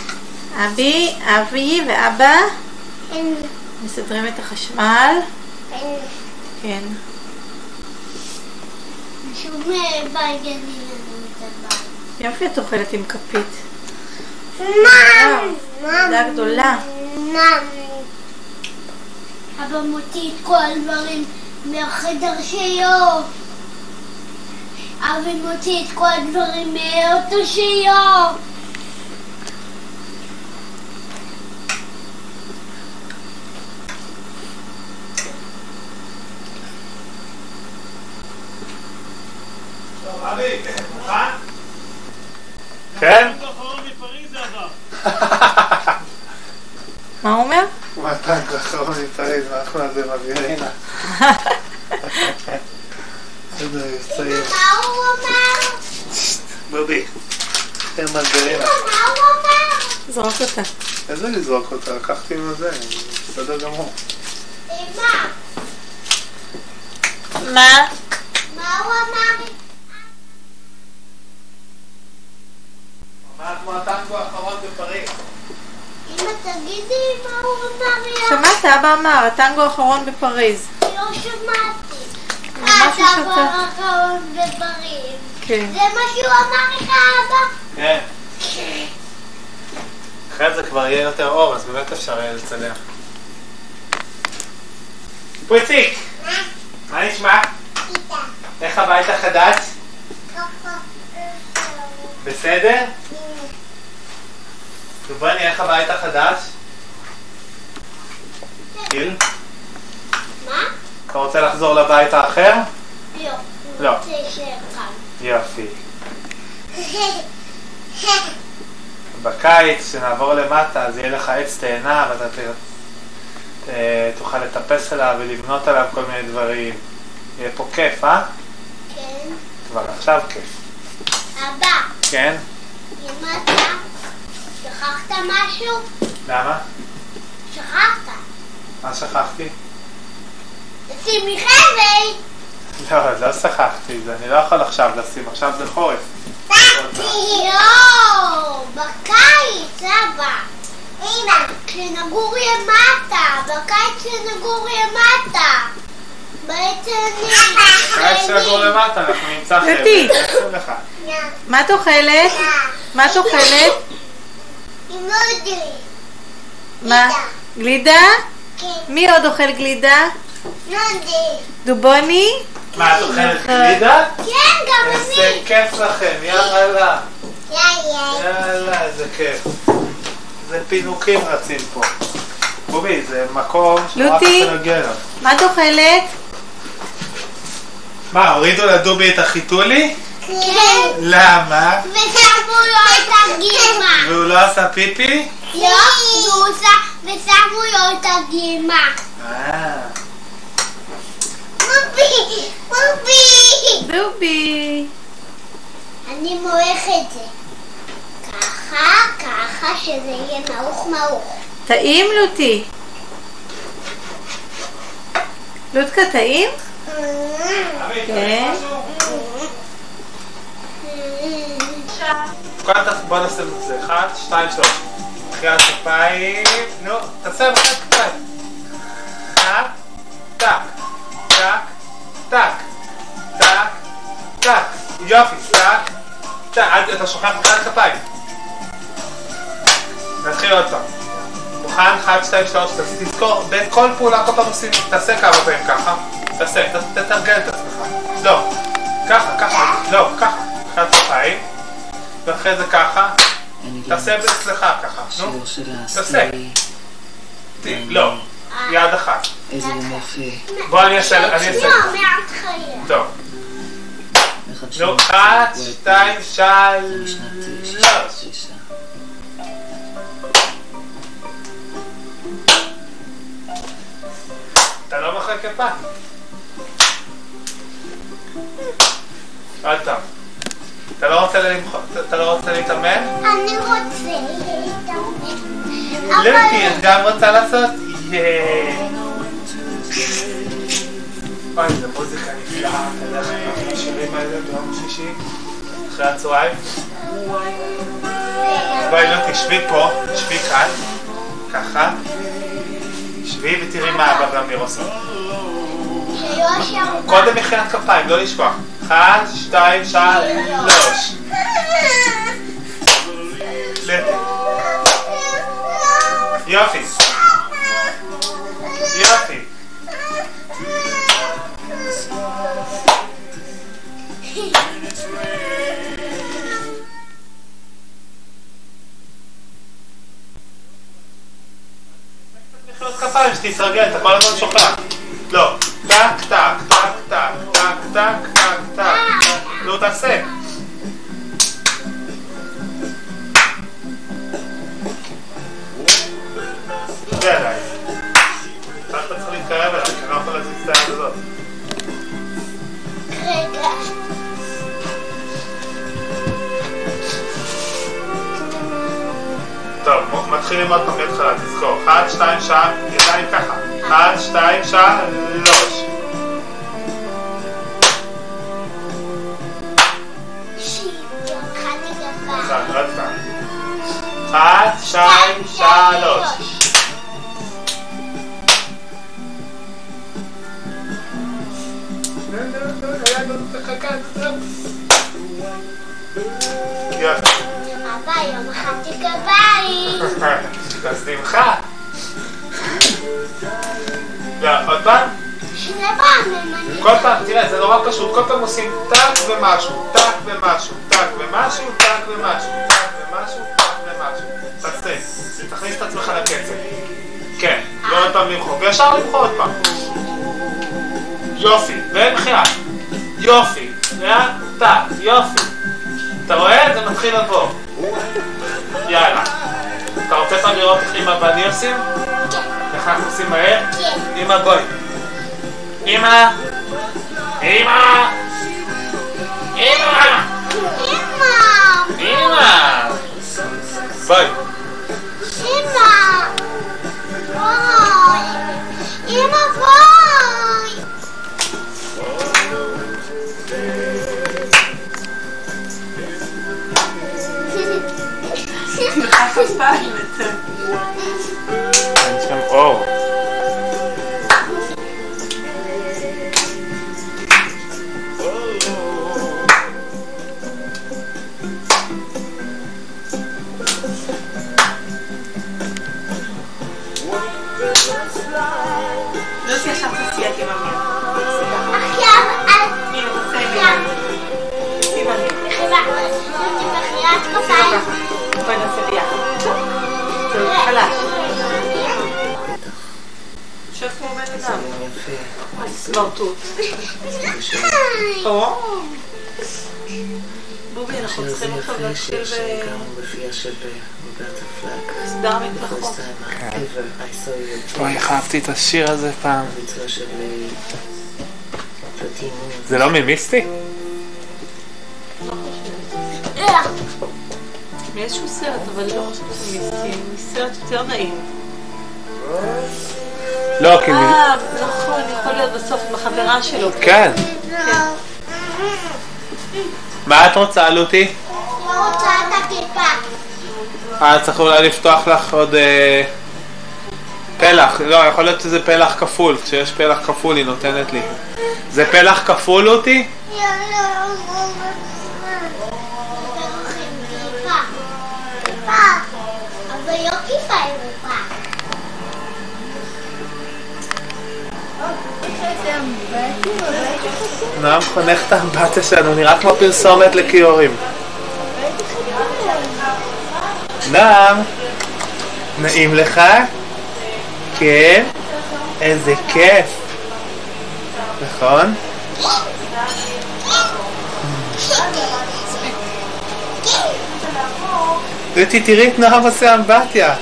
[SPEAKER 3] אבי, אבי ואבא
[SPEAKER 2] הנה.
[SPEAKER 3] מסדרים את החשמל. כן.
[SPEAKER 2] הבית.
[SPEAKER 3] יופי את אוכלת עם כפית.
[SPEAKER 2] מאם.
[SPEAKER 3] ילדה גדולה.
[SPEAKER 2] מאם. אבא מוציא את כל הדברים מהחדר שלו. אבי מוציא את כל הדברים מהאוטו שלו.
[SPEAKER 1] טוב, אבי, מוכן? כן?
[SPEAKER 3] מה הוא אומר?
[SPEAKER 1] מתן כחרון מפריז, ואנחנו על זה צעיר.
[SPEAKER 2] מה הוא אמר?
[SPEAKER 1] בובי, תן מרגרינה.
[SPEAKER 2] מה הוא אמר?
[SPEAKER 3] זרוק אותה.
[SPEAKER 1] איזה לזרוק אותה? לקחתי עם זה, בסדר גמור.
[SPEAKER 2] אמא,
[SPEAKER 3] מה?
[SPEAKER 2] מה הוא אמר?
[SPEAKER 1] מה כמו הטנגו האחרון בפריז?
[SPEAKER 2] אמא, תגידי מה הוא אמר לה.
[SPEAKER 3] שמעת? אבא אמר, הטנגו האחרון בפריז.
[SPEAKER 2] לא שמעתי.
[SPEAKER 3] שאתה-
[SPEAKER 2] האחרון בפריז.
[SPEAKER 3] כן.
[SPEAKER 2] זה מה שהוא אמר לך, אבא?
[SPEAKER 1] כן. אחרי זה כבר יהיה יותר אור, אז באמת אפשר יהיה לצלם. פויציק! מה נשמע? איך הבית החדש? בסדר? דובני, איך הבית החדש? גיל?
[SPEAKER 2] מה?
[SPEAKER 1] אתה רוצה לחזור לבית האחר?
[SPEAKER 2] לא.
[SPEAKER 1] לא. יופי. בקיץ, כשנעבור למטה, אז יהיה לך עץ תאנה ואתה ת... ת... תוכל לטפס עליו ולבנות עליו כל מיני דברים. יהיה פה כיף, אה?
[SPEAKER 2] כן.
[SPEAKER 1] כבר עכשיו כיף.
[SPEAKER 2] אבא,
[SPEAKER 1] כן?
[SPEAKER 2] אתה שכחת משהו?
[SPEAKER 1] למה?
[SPEAKER 2] שכחת.
[SPEAKER 1] מה שכחתי?
[SPEAKER 2] שים לי חבל.
[SPEAKER 1] לא, לא שכחתי, זה אני לא יכול עכשיו לשים, עכשיו זה חורף.
[SPEAKER 2] לא, בקיץ, אבא. אמא, כשנגור למטה, בקיץ כשנגור למטה. בעצם
[SPEAKER 1] קיץ שנגור למטה, אנחנו נמצא חבל.
[SPEAKER 3] מה את אוכלת? מה את אוכלת?
[SPEAKER 2] עם אודרי.
[SPEAKER 3] מה? גלידה?
[SPEAKER 2] כן,
[SPEAKER 3] מי עוד אוכל גלידה?
[SPEAKER 2] נודי.
[SPEAKER 3] דובוני?
[SPEAKER 1] מה, את אוכלת גלידה?
[SPEAKER 2] כן, גם
[SPEAKER 1] איזה
[SPEAKER 2] אני.
[SPEAKER 1] כיף לכם, יאללה.
[SPEAKER 2] יאללה.
[SPEAKER 1] יאללה, איזה כיף. זה פינוקים רצים פה. בובי, זה מקום? קשה להגיע אליו.
[SPEAKER 3] מה את אוכלת?
[SPEAKER 1] מה, הורידו לדובי את החיתולי?
[SPEAKER 2] כן.
[SPEAKER 1] למה?
[SPEAKER 2] ושמו לו את הגימה.
[SPEAKER 1] והוא לא עשה פיפי?
[SPEAKER 2] לא, והוא עושה- ושמו לו את הגימה.
[SPEAKER 1] אה,
[SPEAKER 2] מובי, מובי.
[SPEAKER 3] דובי.
[SPEAKER 2] אני מועך את זה. ככה, ככה, שזה יהיה מעוך מעוך.
[SPEAKER 3] טעים לוטי? לוטקה טעים? כן.
[SPEAKER 1] כל בוא נעשה את זה. אחד, שתיים, שלוש. תחילת כפיים. נו, תעשה מחיית כפיים. טק, טק, טק, טק, טק, טק. יופי, טק, טק. אתה שוכח מחיית כפיים. נתחיל עוד פעם. מוכן? אחד, שתיים, שלוש. תז- תזכור, בין כל פעולה כל פעם עושים, תעשה כמה פעמים ככה. תעשה, תתרגל את עצמך. לא, ככה, ככה, לא, ככה. ואחרי זה ככה. תעשה אצלך ככה, נו. תעשה. לא, יד אחת.
[SPEAKER 4] איזה יום יפה.
[SPEAKER 1] בוא אני אעשה, אני אעשה.
[SPEAKER 2] לא.
[SPEAKER 1] טוב. נו, אחת, שתיים, שלוש.
[SPEAKER 4] שישה.
[SPEAKER 1] אתה לא מוחא כפיים. עוד פעם. אתה לא רוצה אתה לא רוצה להתאמן?
[SPEAKER 2] אני רוצה להתאמן.
[SPEAKER 1] לוטי, את גם רוצה לעשות? יאה. וואי, זו מוזיקה נפלאה. אתה יודע שאנחנו השירים האלה ביום שישי? אחרי הצהריים? בואי, לוטי, שבי פה, שבי כאן. ככה. שבי ותראי מה אבא ואמיר עושים.
[SPEAKER 2] שיושר
[SPEAKER 1] קודם מחיית כפיים, לא לשכוח. אחת, שתיים, שלוש. יופי. יופי. שתתרגל, אתה כל הזמן שוכח. לא. טק, טק, טק, טק, טק, טק, טק. לא תעשה. מתחילים עוד פעם מהתחלה, תזכור. 1, 2, 3, ידיים ככה. 1, 2, 3. אחת, שתיים, שלוש.
[SPEAKER 2] אבא, יום אחד תקבעים.
[SPEAKER 1] בשמחה. לא, עוד פעם. כל פעם, תראה, זה נורא פשוט, כל פעם עושים טאק ומשהו, טאק ומשהו, טאק ומשהו, טאק ומשהו, טאק ומשהו, תעשה, תכניס את עצמך לקצב. כן, לא עוד פעם למחוא, וישר למחוא עוד פעם. יופי, ואין בחייאת. יופי, לאט, טאק, יופי. אתה רואה? זה מתחיל לבוא. יאללה. אתה רוצה פעם לראות איך אמא ואני עושים? איך אנחנו עושים מהר? אמא בואי. אמא! אמא! אמא!
[SPEAKER 2] אמא!
[SPEAKER 1] אמא! בואי.
[SPEAKER 2] אמא! בואי! אמא בואי!
[SPEAKER 3] תלחץ כפיים אצל.
[SPEAKER 1] אין שם אור.
[SPEAKER 3] לוסי סמרטוט. בובי, אנחנו צריכים עכשיו להתחיל ב...
[SPEAKER 4] פלק.
[SPEAKER 3] סדר.
[SPEAKER 1] וואי, איך אהבתי את השיר הזה פעם.
[SPEAKER 4] פלטינו.
[SPEAKER 1] זה לא ממיסטי?
[SPEAKER 3] מאיזשהו סרט, אבל לא מסרט יותר נעים.
[SPEAKER 1] לא, כי...
[SPEAKER 3] אה, נכון, יכול להיות בסוף עם החברה שלו.
[SPEAKER 1] כן. מה את רוצה, לוטי?
[SPEAKER 2] לא רוצה את הכיפה.
[SPEAKER 1] אה, צריך אולי לפתוח לך עוד אה, פלח. לא, יכול להיות שזה פלח כפול. כשיש פלח כפול היא נותנת לי. זה פלח כפול, לוטי? נועם חונך את האמבטיה שלנו, נראה כמו פרסומת לכיורים. נועם, נעים לך? כן? איזה כיף. נכון? ריטי, תראי את נועם עושה אמבטיה.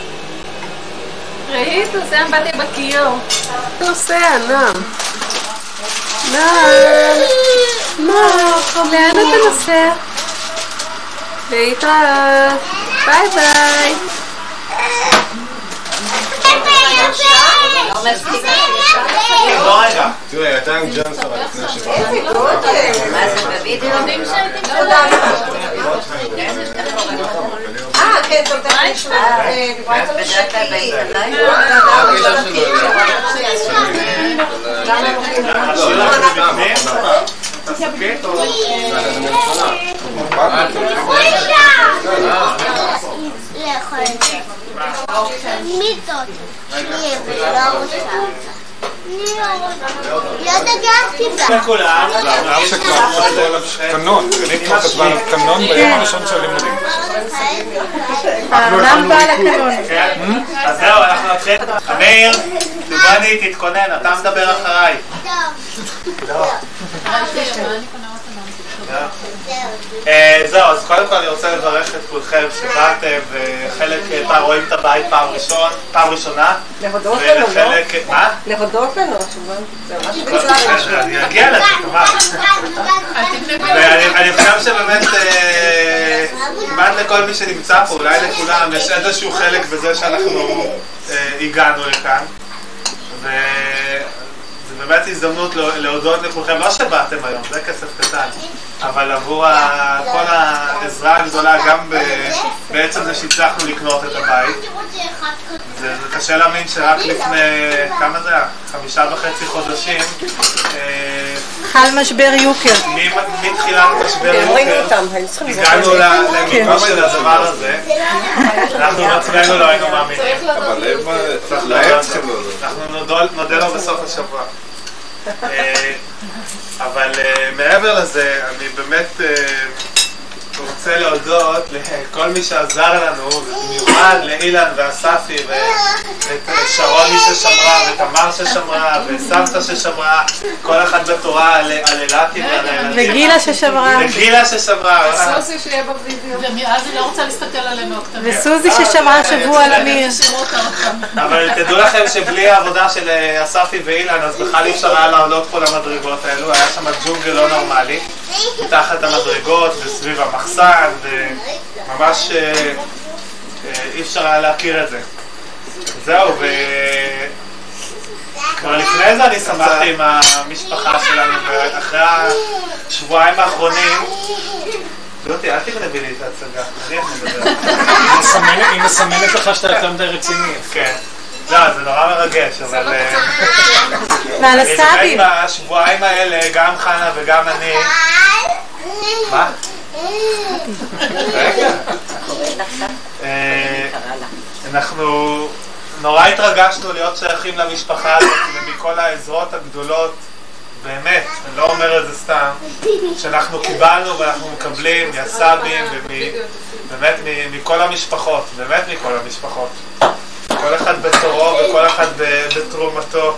[SPEAKER 3] ראית? הוא עושה אמבטיה בכיור.
[SPEAKER 12] נוסע, נועם. נועם. נועם, לאן אתה נוסע? להתראות. ביי ביי.
[SPEAKER 11] תראי, הייתה עם ג'נסון לפני שבוע.
[SPEAKER 12] אה, כן, טוב, דיברה איתנו שקי.
[SPEAKER 2] לאכול את זה. מיטות. שנייה, ולא רוצה. אני לא רוצה. לא דגרתי בה.
[SPEAKER 1] לכולם.
[SPEAKER 10] לאחר שכבר קנון, אני כבר כתבה עליו קנון ביום הראשון של הלימודים.
[SPEAKER 5] האדם בא לקנון.
[SPEAKER 1] אז זהו, אנחנו נתחיל. אמיר, דובני, תתכונן, אתה מדבר אחריי. לא. אה, זהו, אז קודם כל אני רוצה לברך את כולכם שבאתם, וחלק אה, פעם רואים את הבית פעם ראשון, פעם ראשונה.
[SPEAKER 12] להודות לנו, לא?
[SPEAKER 1] מה?
[SPEAKER 12] להודות לנו, התשובה. זה ממש
[SPEAKER 1] לא,
[SPEAKER 12] מצער.
[SPEAKER 1] אני אגיע לזה, תמר. ואני אני חושב שבאמת אה, כמעט לכל מי שנמצא פה, אולי לכולם, יש איזשהו חלק בזה שאנחנו הגענו לכאן. וזו באמת הזדמנות לה- להודות לכולכם, לא שבאתם היום, זה כסף קטן, אבל עבור ה- כל העזרה הגדולה, גם ב- בעצם זה שהצלחנו לקנות את הבית. זה, זה קשה להאמין שרק לפני, כמה זה היה? חמישה וחצי חודשים, אה,
[SPEAKER 5] חל משבר יוקר.
[SPEAKER 1] מתחילת משבר יוקר, הגענו למימוש של הדבר הזה, אנחנו בעצמנו לא היינו מאמינים.
[SPEAKER 11] אבל הם, אה, צריכים להודות.
[SPEAKER 1] אנחנו נודה לו בסוף השבוע. אה, אבל אה, מעבר לזה, אני באמת אה, רוצה להודות לכל מי שעזר לנו, ובמיוחד לאילן ואספי ואת שרון מי ששמרה, ותמר ששמרה, וסבתא ששמרה, כל אחד בתורה על על אילתי ועל הילדים.
[SPEAKER 5] וגילה ששמרה.
[SPEAKER 1] וגילה ששמרה.
[SPEAKER 3] סוסי שיהיה בווידאו. ואז היא לא רוצה להסתכל עלינו הקטנים.
[SPEAKER 5] וסוזי ששמרה שבוע על אמיר.
[SPEAKER 3] עוד.
[SPEAKER 1] אבל תדעו לכם שבלי העבודה של אה, אספי ואילן, אז בכלל אי אפשר היה לעלות פה למדרגות האלו, היה שם ג'ונגל לא נורמלי, מתחת המדרגות וסביב המחסן, וממש אה, אה, אי אפשר היה להכיר את זה. זהו, ו... כבר לפני זה אני שמחתי עם המשפחה שלנו, ואחרי השבועיים האחרונים... יוטי, אל תגנבי לי את ההצגה, אני איך מדבר.
[SPEAKER 10] היא מסמנת- לך שאתה יותר מדי רציני.
[SPEAKER 1] כן. לא, זה נורא מרגש, אבל... אה,
[SPEAKER 5] ועל הסבים.
[SPEAKER 1] בשבועיים האלה, גם חנה וגם אני... מה? אה, אנחנו נורא התרגשנו להיות שייכים למשפחה הזאת ומכל העזרות הגדולות, באמת, אני לא אומר את זה סתם, שאנחנו קיבלנו ואנחנו מקבלים מהסבים ובאמת מכל המשפחות, באמת מכל המשפחות. כל אחד בתורו וכל אחד בתרומתו.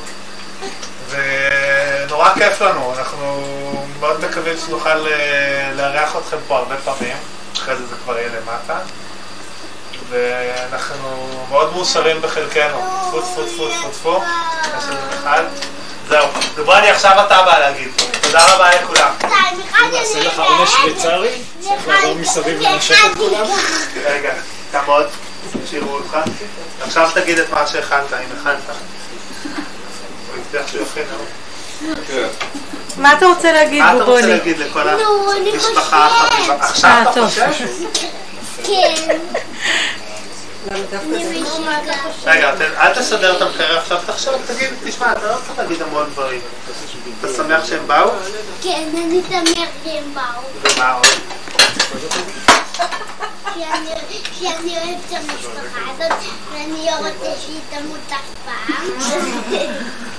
[SPEAKER 1] ונורא כיף לנו, אנחנו מאוד מקווים שנוכל אה, לארח אתכם פה הרבה פעמים, אחרי זה זה כבר יהיה למטה. ואנחנו מאוד מאושרים בחלקנו, טפו טפו טפו טפו טפו, יש איזה אחד. זהו, דוברני עכשיו אתה בא להגיד, תודה רבה לכולם.
[SPEAKER 10] נעשה לך עונש שוויצרי? צריך לעבור מסביב לנשק את כולם?
[SPEAKER 1] רגע, תעמוד, שיראו אותך. עכשיו תגיד את מה שהכנת, אם הכנת. הוא הבטיח שהוא יכין, נו.
[SPEAKER 5] מה אתה רוצה להגיד,
[SPEAKER 1] מה אתה רוצה
[SPEAKER 5] בובוני?
[SPEAKER 1] להגיד לכל
[SPEAKER 2] אני
[SPEAKER 1] המשפחה החביבה? עכשיו
[SPEAKER 5] אה,
[SPEAKER 1] אתה
[SPEAKER 5] טוב.
[SPEAKER 1] חושב?
[SPEAKER 2] כן.
[SPEAKER 1] רגע, אל תסדר את המקרר עכשיו, תחשוב, תגיד, תשמע, אתה לא צריך להגיד המון דברים. אתה שמח שהם באו?
[SPEAKER 2] כן, אני שמח שהם באו.
[SPEAKER 1] ומה עוד?
[SPEAKER 2] כי אני אוהבת את המשפחה הזאת, ואני לא רוצה שהיא תמות אף פעם.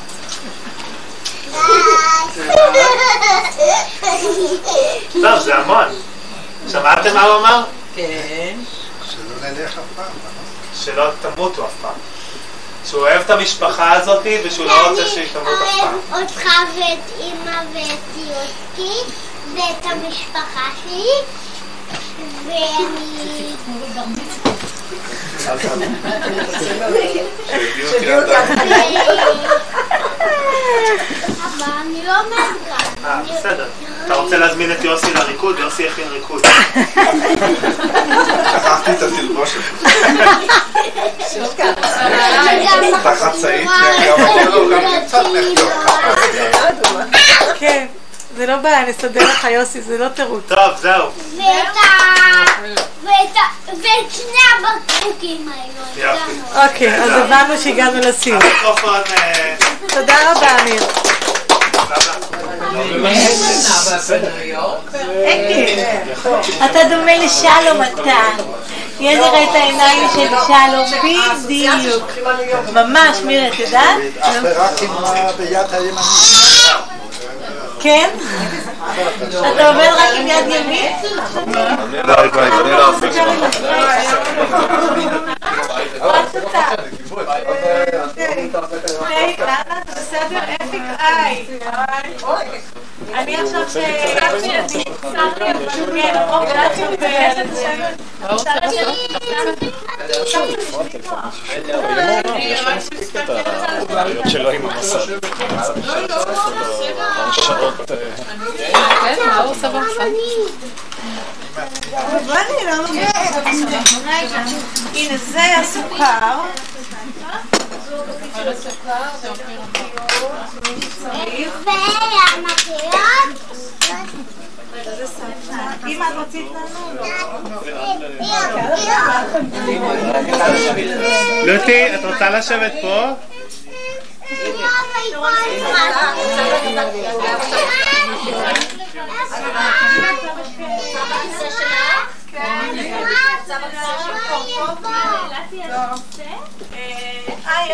[SPEAKER 1] טוב, זה המון. שמעתם מה הוא אמר?
[SPEAKER 12] כן.
[SPEAKER 11] נלך אף פעם.
[SPEAKER 1] שלא תמותו אף פעם. שהוא אוהב את המשפחה הזאת ושהוא לא רוצה שהיא תמות אף פעם.
[SPEAKER 2] אוהב אותך ואת אימא ואת יוסי ואת המשפחה שלי ואני... אבל אני לא אומרת גם.
[SPEAKER 1] אה, בסדר. אתה רוצה להזמין את יוסי לריקוד? יוסי יכין ריקוד.
[SPEAKER 11] שכחתי את התלבושת. אתה חצאית גם לא, קצת נחתוך ככה.
[SPEAKER 12] כן, זה לא בעיה, נסדר לך יוסי, זה לא תירוץ.
[SPEAKER 1] טוב, זהו.
[SPEAKER 2] ואת ה... ואת ה... ואת שני הבקבוקים האלו.
[SPEAKER 1] יופי.
[SPEAKER 12] אוקיי, אז הבנו שהגענו.
[SPEAKER 1] המיקרופון... אה,
[SPEAKER 12] תודה רבה, אמיר.
[SPEAKER 3] אתה דומה לשלום אתה. יש לך את העיניים של שלום, בדיוק. ממש, מירה, את יודעת?
[SPEAKER 13] אך ורק עם ה- ביד הימנית.
[SPEAKER 3] כן? אתה עובד רק עם יד ימין? למה? אתה בסדר? אפיק איי. אני עכשיו.
[SPEAKER 10] שלו עם המסע.
[SPEAKER 3] אם את רצית לנו,
[SPEAKER 1] לוטי, את רוצה לשבת פה?
[SPEAKER 3] היי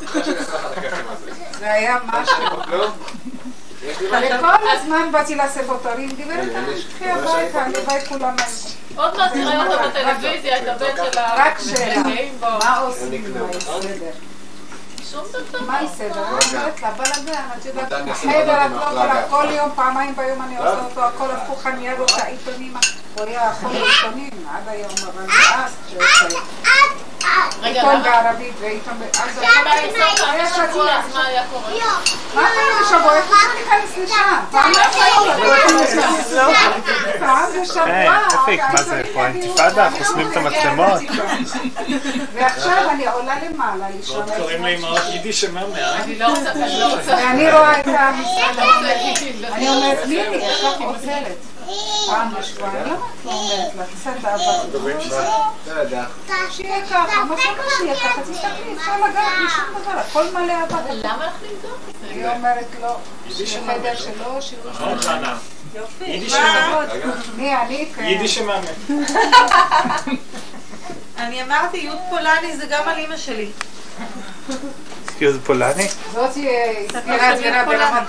[SPEAKER 2] זה?
[SPEAKER 5] לא, היה משהו. וכל הזמן באתי לספוטרים, גברת, תלכי הביתה, הלוואי כולם.
[SPEAKER 12] עוד מעט נראה אותו בטלוויזיה, את הבן של ה...
[SPEAKER 5] רק שאלה. מה עושים? בסדר?
[SPEAKER 12] שום דבר.
[SPEAKER 5] מה בסדר? אני אומרת לה, בלאגן, את יודעת, החדר את לא יכולה, כל יום, פעמיים ביום אני עושה אותו, הכל הפוך, אני אראה את העיתונים, הוא היה יכול לעיתונים עד היום, אבל אז, עיתון בערבית ועיתון. אז היה.
[SPEAKER 12] אז מה היה קורה?
[SPEAKER 5] מה פעם בשבוע? איך אפשר להיכנס לשם? פעם בשבוע. פעם בשבוע.
[SPEAKER 1] היי, אפיק, מה זה, פה אינתיפאדה? חוסמים את המצלמות?
[SPEAKER 5] ועכשיו אני עולה למעלה לישון.
[SPEAKER 10] קוראים לאמהות יידיש מהמאה.
[SPEAKER 12] אני לא רוצה, אני לא רוצה.
[SPEAKER 5] ואני רואה את המשרד, אני אומרת, מימי, איך את עוזרת? פעם בשבועיים, למה את לא אומרת לה, קצת אהבה? שיהיה ככה, מה שאומר שיהיה ככה, תסתכלי, אפשר לגעת בשום דבר, הכל מלא אהבה.
[SPEAKER 12] למה לך לבדוק את זה?
[SPEAKER 5] היא אומרת לו, בחדר שלו, שהוא...
[SPEAKER 10] נכון, חנה? יידיש
[SPEAKER 5] מה?
[SPEAKER 10] שמאמן.
[SPEAKER 5] מי, אני? כן.
[SPEAKER 10] יידיש שמאמן.
[SPEAKER 3] אני אמרתי, יוד פולני זה גם על אימא שלי.
[SPEAKER 1] סקיוז פולני?
[SPEAKER 5] זאתי סגירה זמירה ברמת.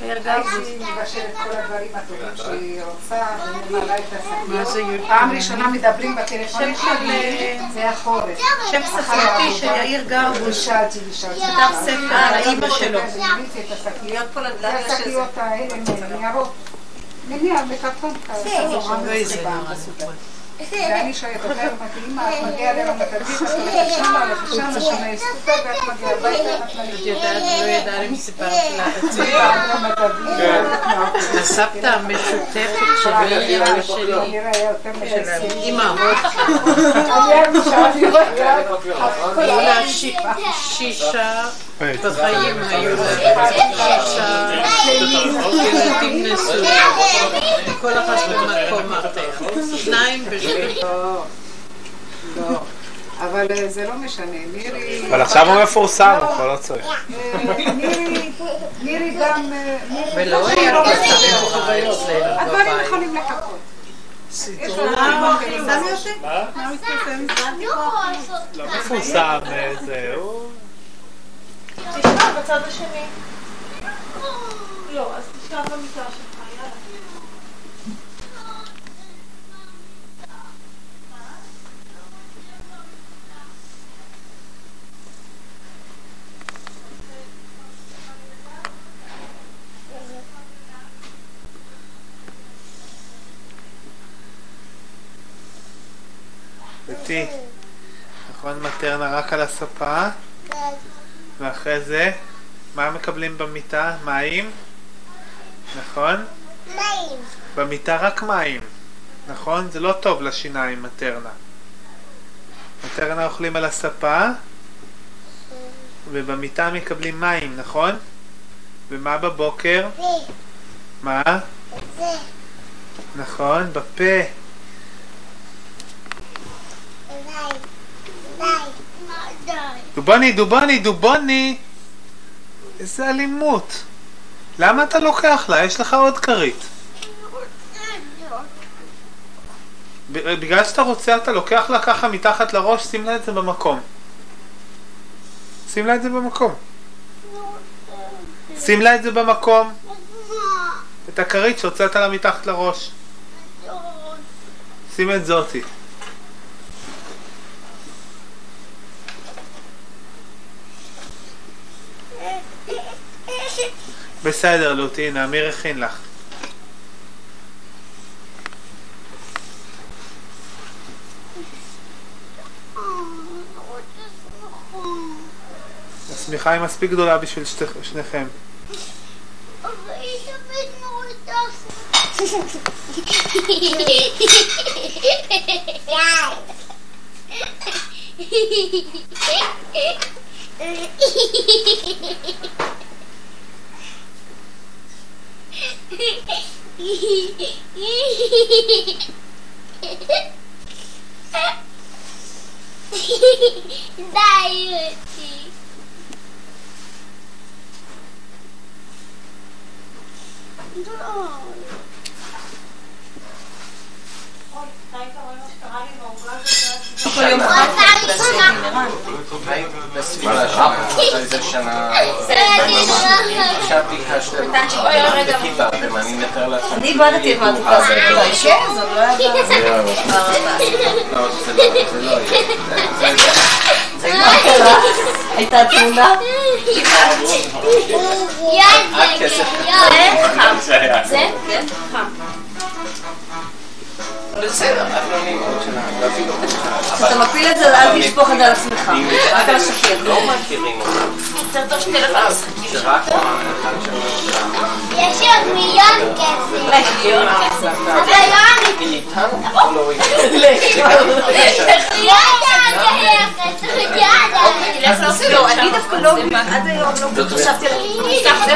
[SPEAKER 3] הילדה
[SPEAKER 5] הייתי מבשלת כל הדברים הטובים שהיא רוצה, וממלאה את השקיות. פעם ראשונה מדברים
[SPEAKER 3] של,
[SPEAKER 5] שלי, זה החורף.
[SPEAKER 3] שם ספרתי של יאיר גרבוש.
[SPEAKER 5] ושאלתי ושאלתי.
[SPEAKER 3] כתב ספר על האימא שלו.
[SPEAKER 5] השקיות. האלה, ניירות. בקרטון כאלה. ואני שואלת אותה, לי, אמא, את מגיעה לרמת אביב, את הולכת שמה, הולכת שמה, יש סופר, ואת מגיעה הביתה, את
[SPEAKER 3] את יודעת, לא ידעה אם סיפרתי לך. את זה. הסבתא המשותפת שלי, של האימהות, היו לה שישה בחיים, היו לה שישה ילדים נשואים, כל אחת במקום אחר, שניים בשביל...
[SPEAKER 5] אבל זה לא משנה, מירי...
[SPEAKER 1] אבל עכשיו הוא מפורסם, הוא כבר לא צריך.
[SPEAKER 5] מירי, גם...
[SPEAKER 3] ולא היה. וחוויות לילות
[SPEAKER 5] הדברים. יכולים לחכות.
[SPEAKER 1] מה? מפורסם, אה, זה, הוא...
[SPEAKER 12] תשכב בצד השני. לא, אז תשכב במיטה שלך, יאללה.
[SPEAKER 1] נכון, מטרנה רק על הספה, ואחרי זה, מה מקבלים במיטה? מים? נכון?
[SPEAKER 2] מים.
[SPEAKER 1] במיטה רק מים, נכון? זה לא טוב לשיניים, מטרנה. מטרנה אוכלים על הספה, ובמיטה מקבלים מים, נכון? ומה בבוקר? מה?
[SPEAKER 2] זה.
[SPEAKER 1] נכון, בפה.
[SPEAKER 2] די. די. מה די?
[SPEAKER 1] דובוני, דובוני, דובוני! איזה אלימות. למה אתה לוקח לה? יש לך עוד כרית. ב- בגלל שאתה רוצה, אתה לוקח לה ככה מתחת לראש, שים לה את זה במקום. שים לה את זה במקום. שים לה את זה במקום. את הכרית שהוצאת לה מתחת לראש. שים את זאתי. בסדר, לוטי, הנה, אמיר הכין לך. השמיכה היא מספיק גדולה בשביל שניכם.
[SPEAKER 2] אבל היא תמיד מורידה די אותי.
[SPEAKER 12] כל יום
[SPEAKER 14] איזה שנה...
[SPEAKER 2] עכשיו
[SPEAKER 14] ביקשתם...
[SPEAKER 12] רגע.
[SPEAKER 14] קיבלתם, אני מתאר לעצמי...
[SPEAKER 12] אני איבדתי את מתמטיקה, אז
[SPEAKER 14] אה,
[SPEAKER 12] זה כן, זה לא היה...
[SPEAKER 14] לא, זה לא זה לא יהיה.
[SPEAKER 12] מה קרה? הייתה תמונה?
[SPEAKER 14] רק כסף
[SPEAKER 12] זה חם.
[SPEAKER 14] זה היה.
[SPEAKER 12] זה? כן, חם.
[SPEAKER 14] בסדר, את נעימות שלנו, ואפילו...
[SPEAKER 12] כשאתה מפיל את זה, אל תשפוך את זה על עצמך. רק על השקיר.
[SPEAKER 14] לא מכירים.
[SPEAKER 12] יותר טוב שתלך
[SPEAKER 2] יש עוד מיליון כסף.
[SPEAKER 12] מיליון כסף.
[SPEAKER 2] אבל לא
[SPEAKER 14] או לא
[SPEAKER 2] לא לא.
[SPEAKER 12] לא, אני דווקא לא, עד היום לא חשבתי על. יש הרבה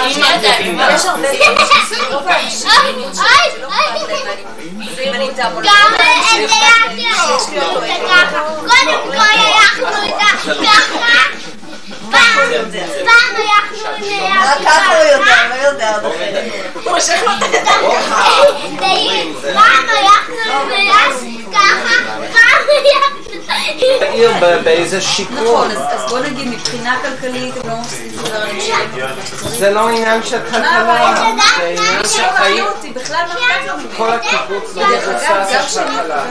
[SPEAKER 12] אני לא,
[SPEAKER 2] גם את זה ככה. קודם כל הלכנו ככה. פעם, פעם הלכנו איתה
[SPEAKER 12] רק ככה הוא יודע, לא יודע עוד אחרת. הוא מושך לו את הידיים ככה.
[SPEAKER 2] פעם הלכנו איתה ככה. פעם הלכנו
[SPEAKER 14] באיזה שיכון.
[SPEAKER 12] נכון, אז בוא נגיד מבחינה כלכלית הם לא מפסידים.
[SPEAKER 14] זה לא עניין של כלכלה, זה עניין של חיים. כל הקיבוץ לא מבוסס על כלכלה.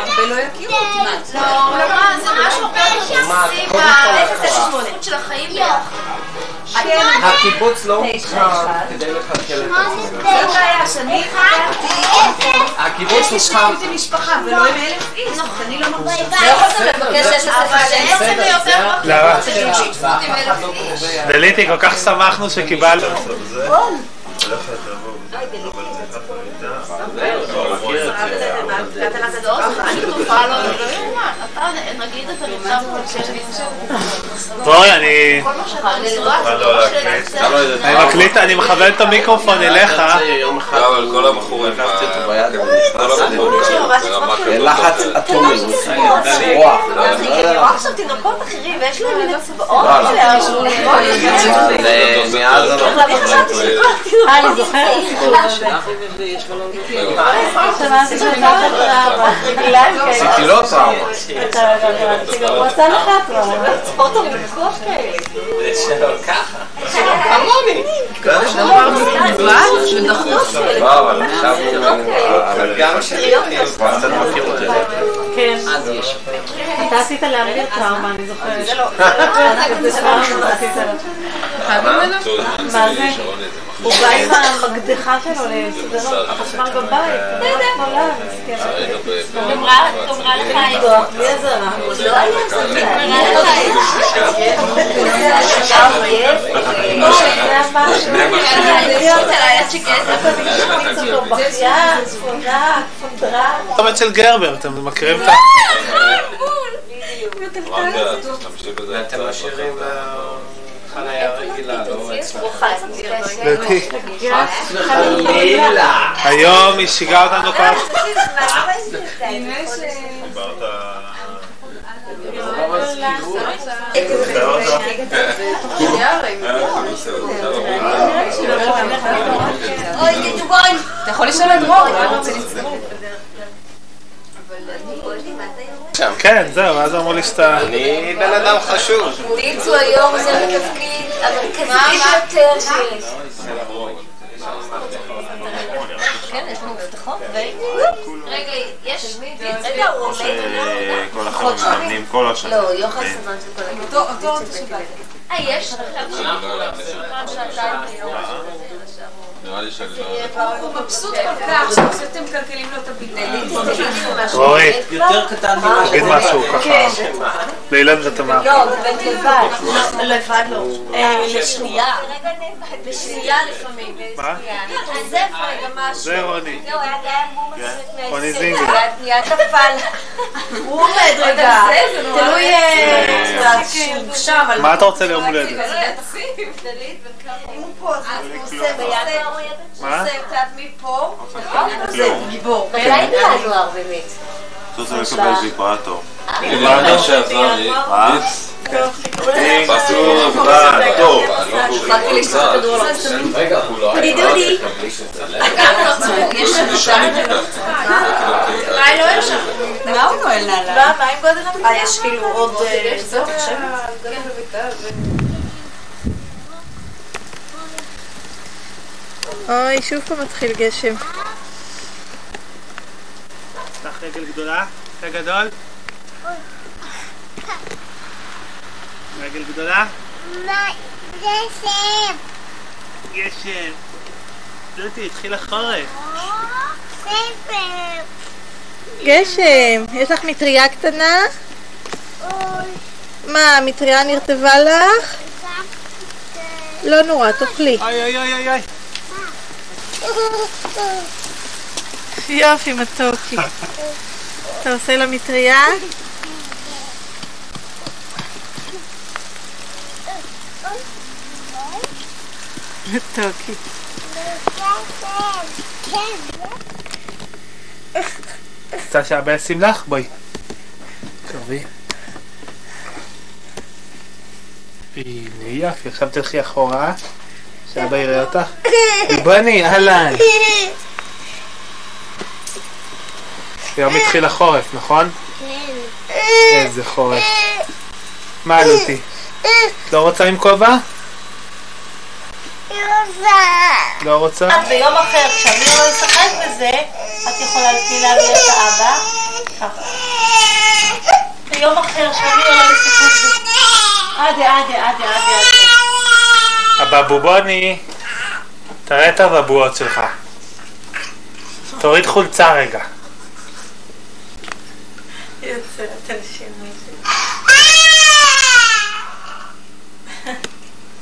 [SPEAKER 12] הרבה לא יכירו אותי.
[SPEAKER 14] מה, קודם כל
[SPEAKER 12] ה- הזכות של החיים ביחד.
[SPEAKER 14] הקיבוץ לא הוקם כדי לקלקל את עצמו.
[SPEAKER 12] זה הבעיה, שאני חייבתי,
[SPEAKER 14] הקיבוץ
[SPEAKER 12] יש לי
[SPEAKER 14] הוקם...
[SPEAKER 12] שכנות עם משפחה ולא עם אלף איש, אני לא מרגישה.
[SPEAKER 14] לא יכולת לבקש
[SPEAKER 12] יותר.
[SPEAKER 1] דליתי, כל כך שמחנו שקיבלנו.
[SPEAKER 12] אני בטוחה, לא
[SPEAKER 1] בואי, אני... אני מקליט, אני מכוון את המיקרופון אליך.
[SPEAKER 15] אבל כל המכורים כל המכורים
[SPEAKER 14] לחץ אטומי, רוח.
[SPEAKER 12] עכשיו תינוקות אחרים ויש להם מיני צבאות כאלה,
[SPEAKER 14] מאז
[SPEAKER 3] אה, אני זוכרת הוא עשה לך טראומה.
[SPEAKER 12] ספורט ויכוח כאלה.
[SPEAKER 14] ככה.
[SPEAKER 15] כמוני.
[SPEAKER 14] לא.
[SPEAKER 3] אתה עשית לאמיר טראומה, אני זוכרת.
[SPEAKER 12] זה לא,
[SPEAKER 3] זה. מה זה? הוא בא עם המקדחה שלו לסדר לו חשמל בבית. הוא רק נולד, מסכן.
[SPEAKER 12] גמרה גמרה לך
[SPEAKER 3] לפתוח, בלי עזרה.
[SPEAKER 12] לא היה
[SPEAKER 3] נגמרה לך
[SPEAKER 1] צומת של גרבר, אתם מכירים את ה...
[SPEAKER 14] ואתם משאירים חניה רגילה, לא
[SPEAKER 1] לדעתי.
[SPEAKER 14] חס וחלילה.
[SPEAKER 1] היום היא שיגעה אותנו
[SPEAKER 12] ג'וגון!
[SPEAKER 5] אתה יכול לשאול את אולי הוא רוצה לצרוך.
[SPEAKER 1] כן, זהו, אז אמרו לי שאתה...
[SPEAKER 14] אני בן אדם חשוב.
[SPEAKER 12] ניצו היום זה התפקיד המרכזי ביותר שיש. כן, יש לנו מפתחות ו... רגע, יש... רגע, הוא עומד...
[SPEAKER 15] כל החבר'ה מתאמנים כל השנה.
[SPEAKER 12] לא, יוחד סמן של כל
[SPEAKER 5] אותו שבא.
[SPEAKER 12] אה, יש? פעם שעתיים
[SPEAKER 5] הוא מבסוט כל כך שאתם מקלקלים לו את הביטוי.
[SPEAKER 1] רועי,
[SPEAKER 14] יותר קטן ממה
[SPEAKER 1] תגיד משהו ככה. לאילן ותמר.
[SPEAKER 12] לא, לבד. לבד לא. לשנייה. בשנייה לפעמים.
[SPEAKER 1] מה?
[SPEAKER 12] אז זה רגע משהו.
[SPEAKER 1] זה רוני.
[SPEAKER 12] לא,
[SPEAKER 1] כן. רוני זינגר.
[SPEAKER 12] הוא עומד רגע. תלוי אה,
[SPEAKER 1] מה אתה רוצה ליום הולדת?
[SPEAKER 12] אם הוא פה, אז הוא עושה ידע.
[SPEAKER 1] מה?
[SPEAKER 12] עושה קצת מפה.
[SPEAKER 15] זה
[SPEAKER 12] גיבור. מתי בינואר באמת?
[SPEAKER 15] רוצה לקבל ויברטור.
[SPEAKER 12] ויברטור
[SPEAKER 15] שעזר לי. מה?
[SPEAKER 14] לא.
[SPEAKER 12] מה לא
[SPEAKER 5] הוא נועל?
[SPEAKER 12] מה עם גודל? אה, יש כאילו עוד... אה, זהו, עכשיו?
[SPEAKER 3] אוי, שוב פעם מתחיל גשם.
[SPEAKER 1] פתח רגל גדולה, פה גדול. רגל גדולה,
[SPEAKER 2] גשם.
[SPEAKER 1] גשם. דודי, התחיל החורף.
[SPEAKER 2] ספר.
[SPEAKER 3] גשם, יש לך מטריה קטנה? מה, המטריה נרטבה לך? לא נורא, תאכלי.
[SPEAKER 1] אוי אוי אוי אוי אוי.
[SPEAKER 3] יופי, מתוקי. אתה עושה לה מטריה? מתוקי.
[SPEAKER 1] רוצה שאבא ישים לך? בואי. קרבי. הנה יופי, עכשיו תלכי אחורה, שאבא יראה אותך. בני, אהלן. היום התחיל החורף, נכון? איזה חורף. מה עלותי? את לא רוצה עם כובע? לא רוצה?
[SPEAKER 3] אז ביום אחר, כשאמיר לא ישחק בזה, את יכולה להביא את האבא. ביום אחר, כשאמיר לא ישחק בזה. עדה, עדה, עדה, עדה.
[SPEAKER 1] הבבובוני, תראה את הבבואות שלך. תוריד חולצה רגע.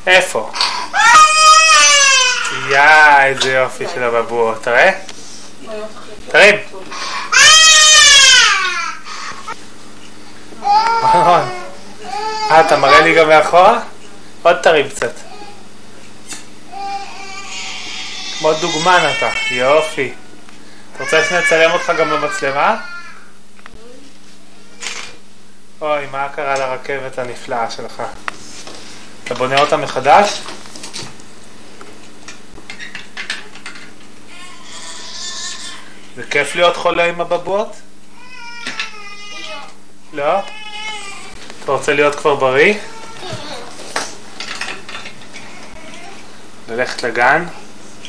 [SPEAKER 1] איפה? יא, איזה יופי של הבבואות, תראה. תרים. אה, אתה מראה לי גם מאחורה? עוד תרים קצת. כמו דוגמן אתה, יופי. אתה רוצה שנצלם אותך גם במצלמה? אוי, מה קרה לרכבת הנפלאה שלך? אתה בונה אותה מחדש? זה כיף להיות חולה עם הבבואות? לא? אתה רוצה להיות כבר בריא? ללכת לגן?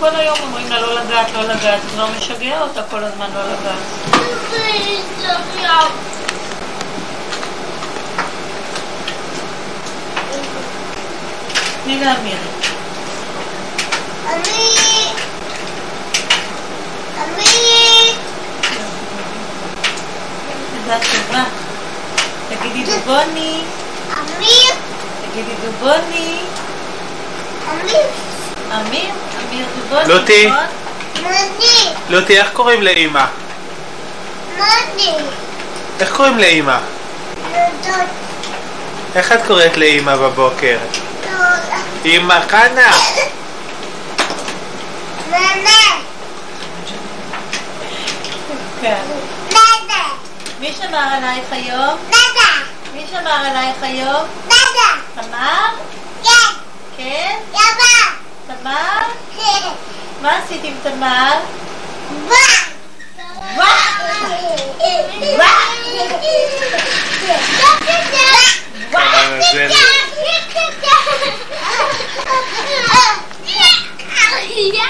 [SPEAKER 3] כל היום אומרים לה לא לגעת, לא לגעת, כבר משגע אותה כל הזמן לא לגעת. תני לאמיר. תודה טובה. תגידי דובוני. תגידי דובוני. אמיר, אמיר דובוני.
[SPEAKER 1] לוטי.
[SPEAKER 3] נכון?
[SPEAKER 1] לוטי, איך קוראים לאימא? איך קוראים לאימא? איך את קוראת לאימא בבוקר? אימא חנה.
[SPEAKER 3] כן. מי שמר עלייך היום? מי שמר עלייך היום? תמר? כן? תמר? מה עשית עם תמר?
[SPEAKER 1] כמה נזלת.
[SPEAKER 2] רוצה שגם הוא יהיה?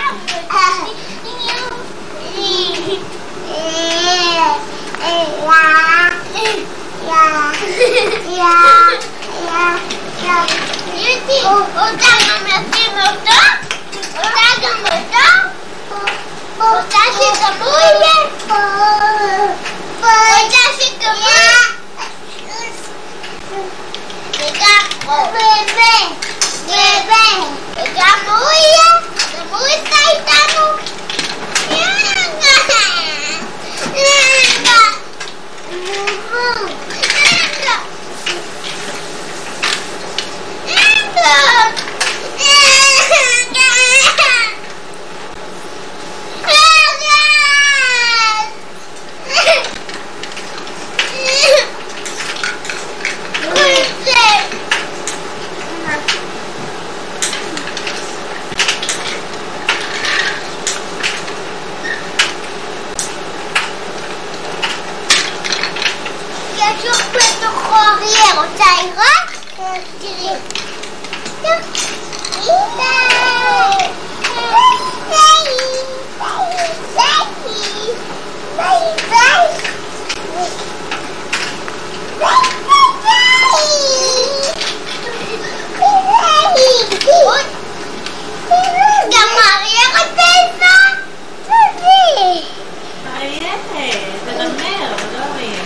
[SPEAKER 2] רוצה שגם הוא יהיה? וגם בבה, בבה, וגם הוא יהיה? גם הוא ייסע איתנו? יש אריה, רוצה לראות? תראי. גם אריה רוצה עזרה?
[SPEAKER 3] אריה, זה נמר, לא אריה.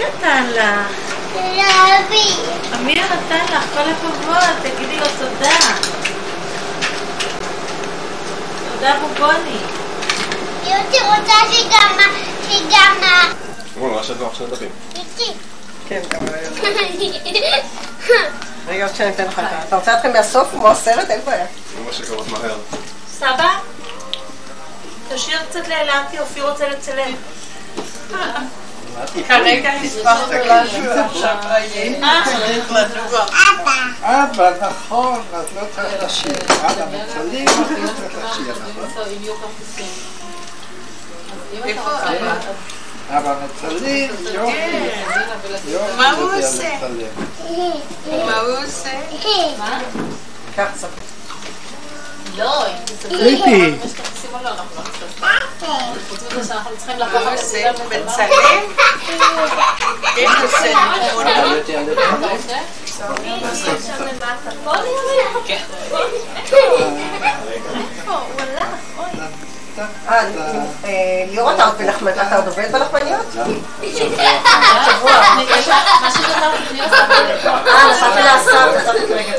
[SPEAKER 2] זה
[SPEAKER 3] נתן לך?
[SPEAKER 2] להביא.
[SPEAKER 3] אמיר נתן לך, כל הכבוד, תגידי לו תודה. תודה בובוני.
[SPEAKER 2] יוטי רוצה שגם... שגם...
[SPEAKER 16] בואו, מה שאתם עכשיו מדברים.
[SPEAKER 2] יוטי.
[SPEAKER 17] כן, גם רגע, עוד שאני אתן לך את ה... אתה רוצה להתחיל מהסוף כמו הסרט? אין בעיה.
[SPEAKER 16] מה שקרות מהר.
[SPEAKER 3] סבא? תשאיר קצת לאלעתי, אופיר רוצה לצלם.
[SPEAKER 4] כרגע הסברת לנו עכשיו
[SPEAKER 3] אה,
[SPEAKER 4] צריך לדובר.
[SPEAKER 13] אבא, נכון, אז לא צריך לשיר. אבא מצללים, אז לא צריך לשיר, נכון?
[SPEAKER 4] איפה אבא?
[SPEAKER 13] אבא מצללים, יופי. יופי
[SPEAKER 4] מה הוא עושה? מה הוא עושה?
[SPEAKER 17] קח.
[SPEAKER 14] לא,
[SPEAKER 4] מה הוא
[SPEAKER 14] לקחת
[SPEAKER 4] עושה?
[SPEAKER 17] אה, אה, ליאור, אתה עוד בלחמניות? אתה עוד עובד בלחמניות? שבוע. אה, נסעת לאסף, נסעת רגע.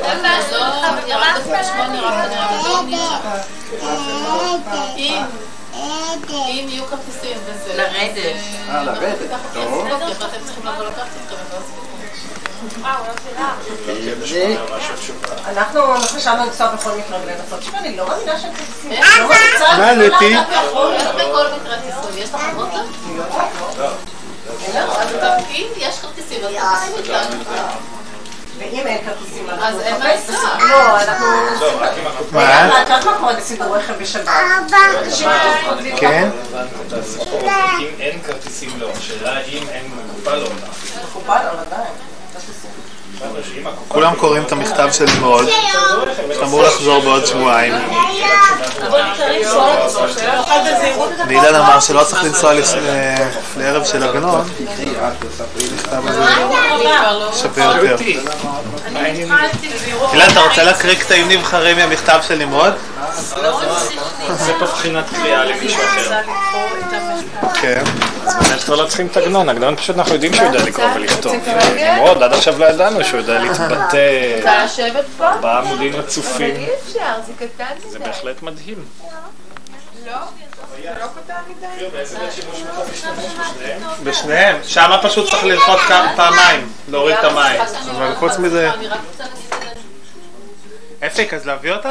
[SPEAKER 14] אם יהיו כרטיסים וזה...
[SPEAKER 4] לרדת.
[SPEAKER 13] אה, לרדת, טוב.
[SPEAKER 14] אתם צריכים לבוא לקחת אותם.
[SPEAKER 17] אנחנו חשבנו לנסוע בכל מקרה ולנסות. תשמע, אני לא מאמינה שהם.
[SPEAKER 1] מה,
[SPEAKER 14] מקרה טיסוי. יש לך חובות לא? לא, יש כרטיסים, אז.
[SPEAKER 17] ואם אין כרטיסים,
[SPEAKER 14] אז אין מה. לעשות.
[SPEAKER 17] לא, אנחנו...
[SPEAKER 1] מה?
[SPEAKER 17] את יודעת מה קורה בסידור רכב בשבת? אנשים כותבים
[SPEAKER 1] כן?
[SPEAKER 10] אם אין כרטיסים לא, השאלה אם אין מקופל או לא.
[SPEAKER 17] מקובל, אבל עדיין.
[SPEAKER 1] כולם קוראים את המכתב של נמרוד, שאמור לחזור בעוד שבועיים. ואילן אמר שלא צריך לנסוע לערב של עגנון, המכתב הזה שווה יותר. אילן, אתה רוצה להקריא קטעים נבחרים מהמכתב של נמרוד?
[SPEAKER 10] זה פה בחינת קריאה למישהו אחר.
[SPEAKER 1] כן.
[SPEAKER 10] אז באמת כבר לא צריכים את עגנון, עגנון פשוט אנחנו יודעים שהוא יודע לקרוא ולכתוב. נמרוד, עד עכשיו לא ידענו שהוא יודע להתבטא
[SPEAKER 14] רוצה לשבת פה?
[SPEAKER 10] ארבעה עמודים רצופים.
[SPEAKER 14] אי אפשר, זה קטן
[SPEAKER 10] זה
[SPEAKER 14] מדי.
[SPEAKER 10] בהחלט מדהים.
[SPEAKER 4] לא? זה לא קטן מדי?
[SPEAKER 1] בשניהם. שמה פשוט צריך ללחוץ כמה פעמיים, להוריד את המים. אבל חוץ מזה...
[SPEAKER 14] לה-
[SPEAKER 1] אפק, אז להביא אותך?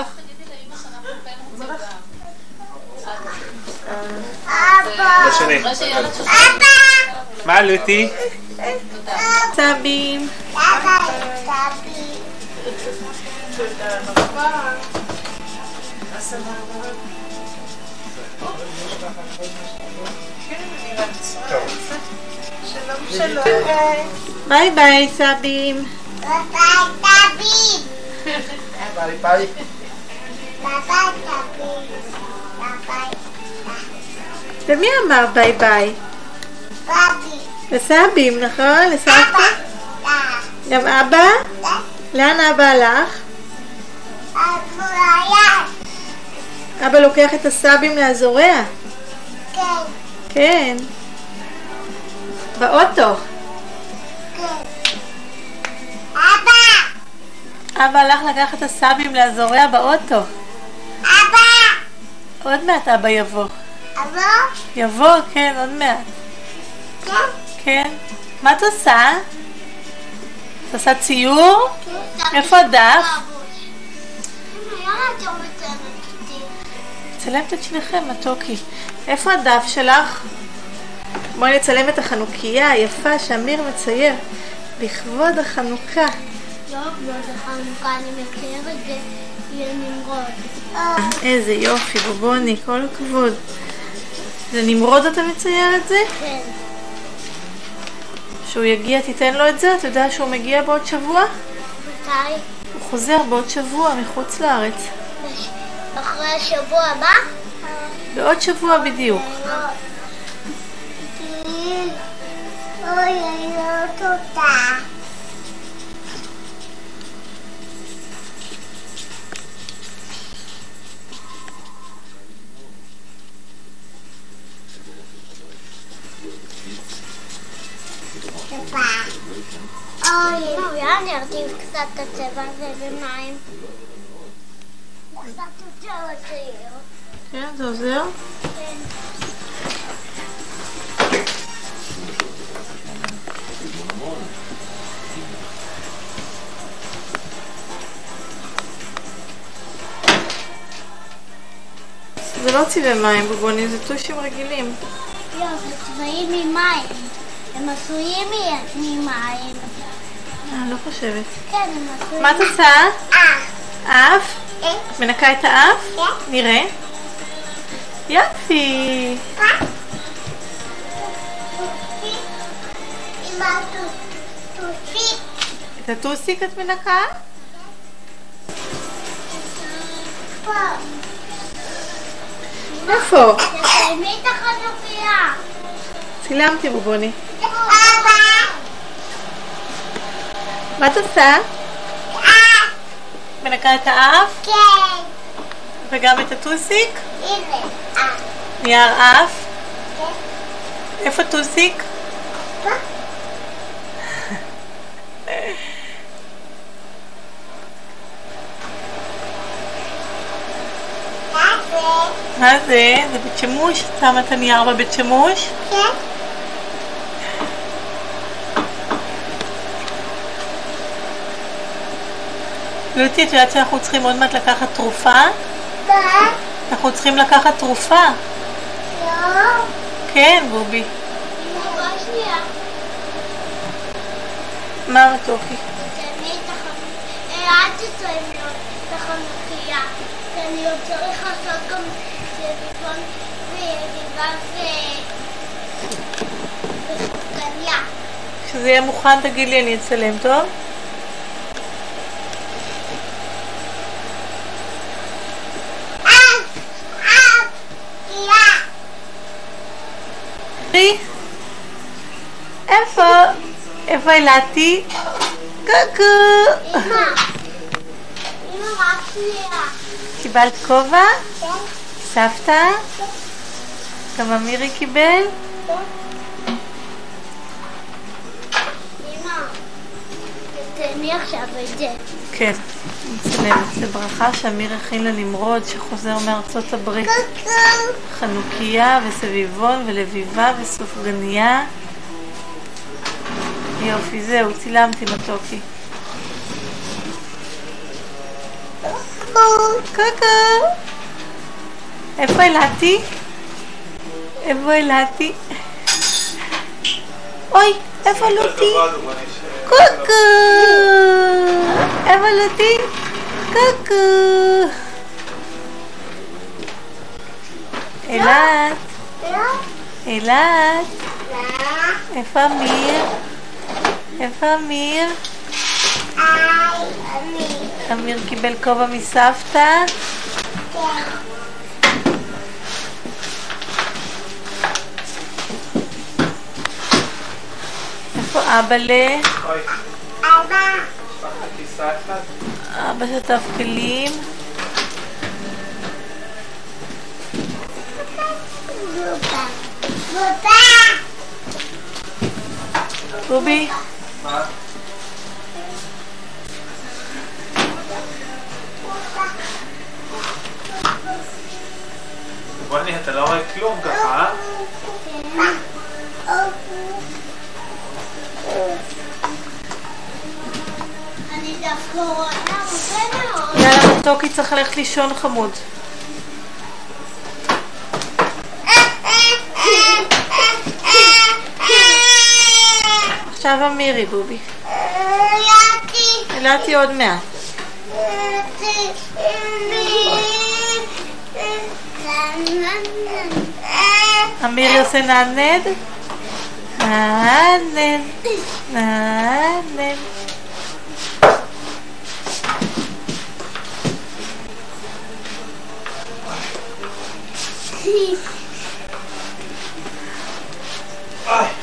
[SPEAKER 14] שילד שושי-
[SPEAKER 1] מה לוטי?
[SPEAKER 3] סבים.
[SPEAKER 4] שלום שלום.
[SPEAKER 3] ביי ביי סבים.
[SPEAKER 13] ביי ביי.
[SPEAKER 3] למי אמר ביי ביי? לסבים, נכון? לסבתא? גם אבא? לאן אבא הלך? אבא לוקח את הסבים לאזוריה? כן. באוטו. אבא הלך לקחת את הסבים לאזוריה באוטו. עוד מעט אבא יבוא. יבוא, כן, עוד מעט. כן. מה את עושה? את עושה ציור? איפה הדף? צלמת את שניכם, מתוקי. איפה הדף שלך? בואי נצלם את החנוכיה היפה שאמיר מצייר לכבוד החנוכה.
[SPEAKER 2] לא, לא, זה חנוכה, אני מכיר את זה, יהיה נמרוד.
[SPEAKER 3] איזה יופי, בובוני, כל הכבוד. זה נמרוד אתה מצייר את זה?
[SPEAKER 2] כן.
[SPEAKER 3] כשהוא יגיע תיתן לו את זה? אתה יודע שהוא מגיע בעוד שבוע?
[SPEAKER 2] מתי?
[SPEAKER 3] הוא חוזר בעוד שבוע מחוץ לארץ.
[SPEAKER 2] אחרי השבוע הבא?
[SPEAKER 3] בעוד שבוע בדיוק.
[SPEAKER 2] אוי, אני לא תודה. אוי, אולי אני ארטיב קצת את הצבע הזה במים. קצת יותר לצעיר.
[SPEAKER 3] כן, זה עוזר?
[SPEAKER 2] כן.
[SPEAKER 3] זה לא צבעי מים בובונים, זה טושים רגילים.
[SPEAKER 2] לא, זה צבעים ממים. הם עשויים ממים.
[SPEAKER 3] אה, לא חושבת.
[SPEAKER 2] כן, הם עשויים...
[SPEAKER 3] מה את עושה? אף? את מנקה את האף?
[SPEAKER 2] כן.
[SPEAKER 3] נראה. יופי.
[SPEAKER 2] הטוסיק.
[SPEAKER 3] את הטוסיק את מנקה?
[SPEAKER 2] פה.
[SPEAKER 3] איפה?
[SPEAKER 2] תסיימי את החנוכיה.
[SPEAKER 3] צילמתי בובוני. מה את עושה? מנקה את האף?
[SPEAKER 2] כן.
[SPEAKER 3] וגם את הטוסיק?
[SPEAKER 2] אה.
[SPEAKER 3] נייר אף?
[SPEAKER 2] כן.
[SPEAKER 3] איפה טוסיק?
[SPEAKER 2] פה. מה זה?
[SPEAKER 3] מה זה? זה בית שימוש? את שמה את הנייר בבית שימוש?
[SPEAKER 2] כן.
[SPEAKER 3] לוטי, את יודעת שאנחנו צריכים עוד מעט לקחת תרופה?
[SPEAKER 2] מה?
[SPEAKER 3] אנחנו צריכים לקחת תרופה.
[SPEAKER 2] לא.
[SPEAKER 3] כן, בובי.
[SPEAKER 2] שנייה.
[SPEAKER 3] מה מתוקי?
[SPEAKER 2] כי אני עוד צריך לעשות גם סביבון ויריבה ו... וסוכריה.
[SPEAKER 3] כשזה יהיה מוכן תגיד לי, אני אצלם, טוב? תראי. איפה? איפה אילתי? קוקו.
[SPEAKER 2] אמא. אמא, רק שנייה.
[SPEAKER 3] קיבלת כובע?
[SPEAKER 2] כן.
[SPEAKER 3] סבתא? גם אמירי קיבל?
[SPEAKER 2] אמא. תסיימי עכשיו את זה.
[SPEAKER 3] כן. זה ברכה שאמיר הכין לנמרוד שחוזר מארצות הברית. חנוכיה וסביבון ולביבה וסופגניה. יופי, זהו, צילמתי מתוקי. קוקו. איפה אילתי? איפה אילתי? אוי, איפה לוטי? קוקו. איפה לוטי? קוקו. אילת. אילת. איפה אמיר? איפה אמיר? אמיר קיבל כובע מסבתא? איפה אבאלה?
[SPEAKER 2] אבא.
[SPEAKER 3] שטף כלים?
[SPEAKER 2] בובה. בובה.
[SPEAKER 1] בוני, אתה לא רואה כלום ככה, אה?
[SPEAKER 2] אני דווקא רואה הרבה מאוד.
[SPEAKER 3] יאללה, מתוקי צריך ללכת לישון חמוד. עכשיו אמירי, בובי. אילתי עוד מעט. אמירי עושה נענד? נענד, נענד.
[SPEAKER 1] איי,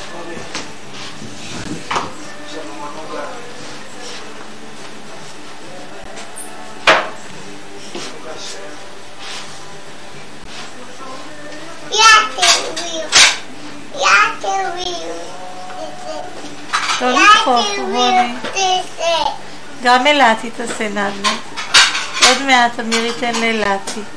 [SPEAKER 3] גם אלעתי תעשה נדמה. עוד מעט אמיר ייתן לאלעתי.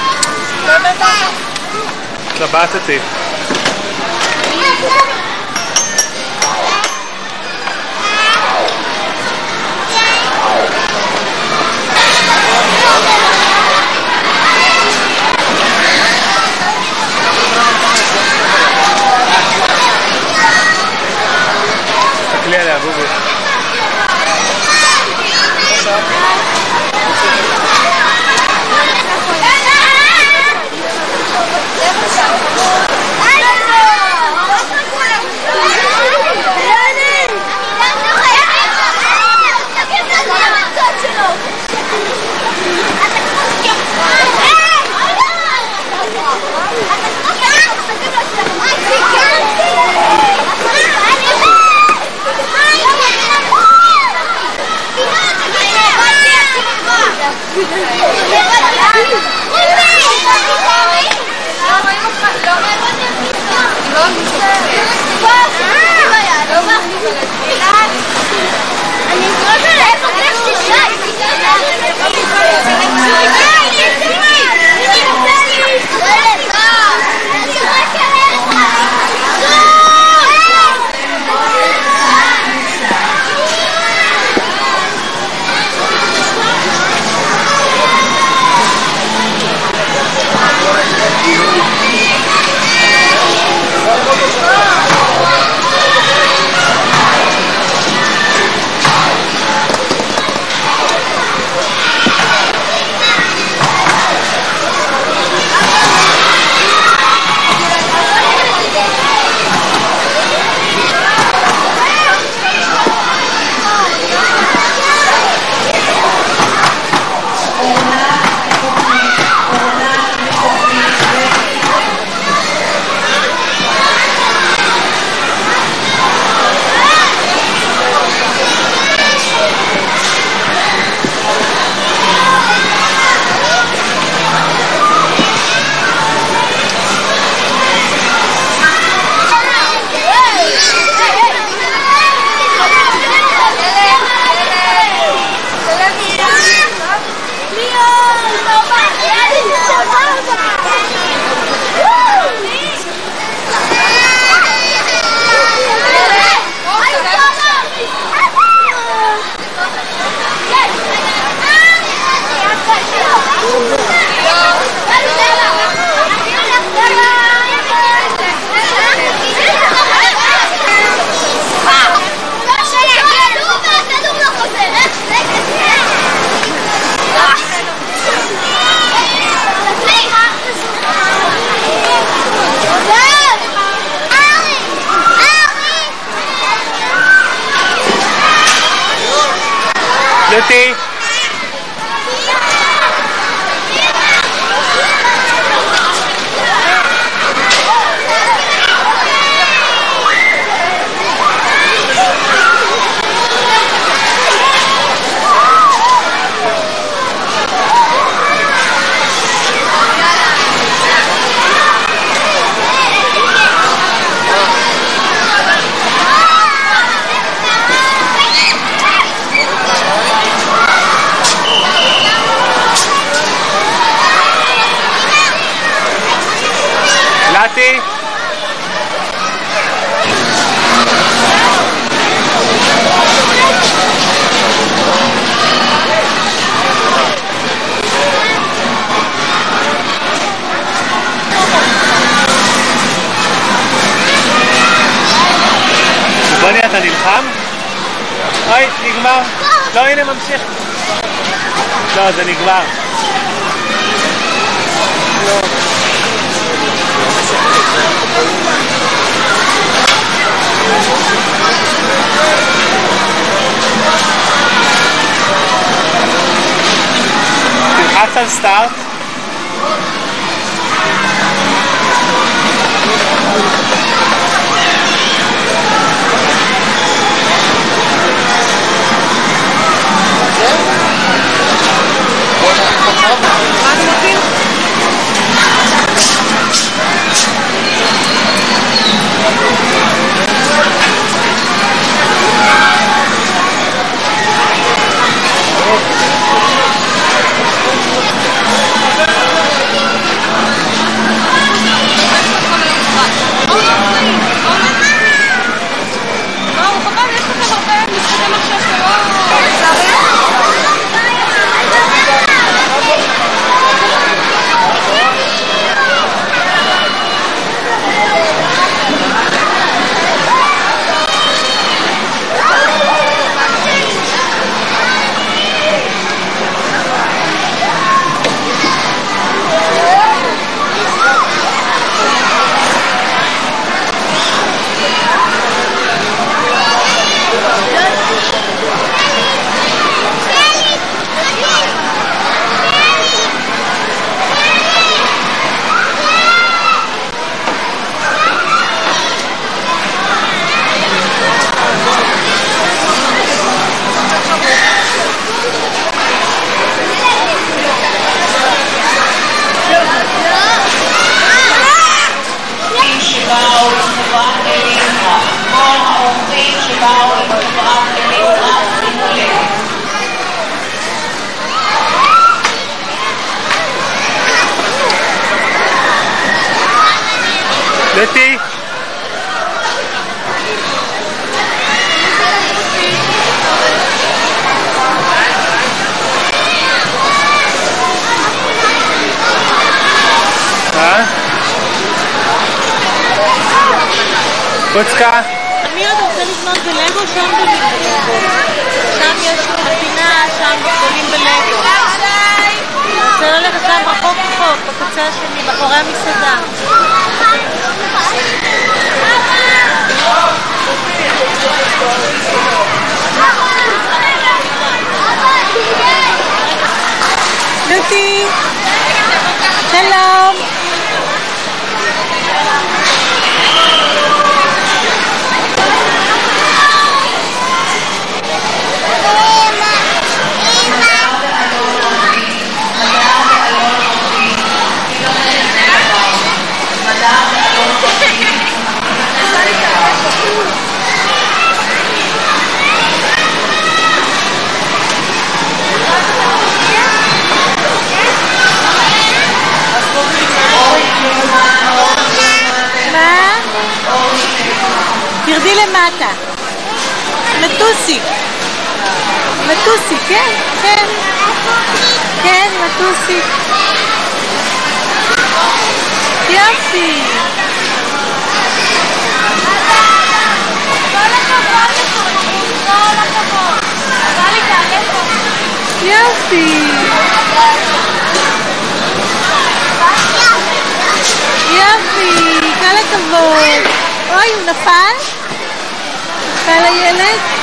[SPEAKER 1] Shabbat é
[SPEAKER 2] Shabbat
[SPEAKER 3] לוטי. נגמר. כן, כן. כן, מטוסי. יופי. יופי. יופי, כל הכבוד. אוי, הוא נפל? נפל הילד?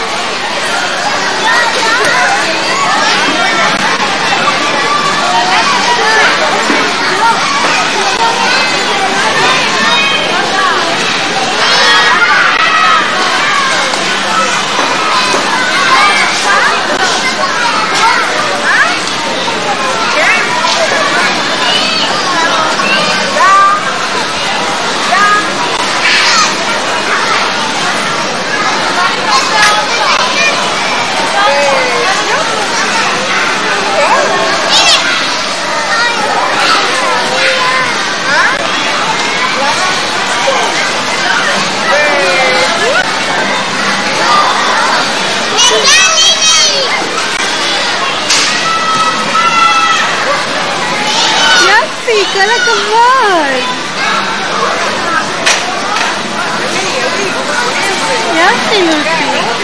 [SPEAKER 3] יופי, כל הכבוד. יופי, לוטי.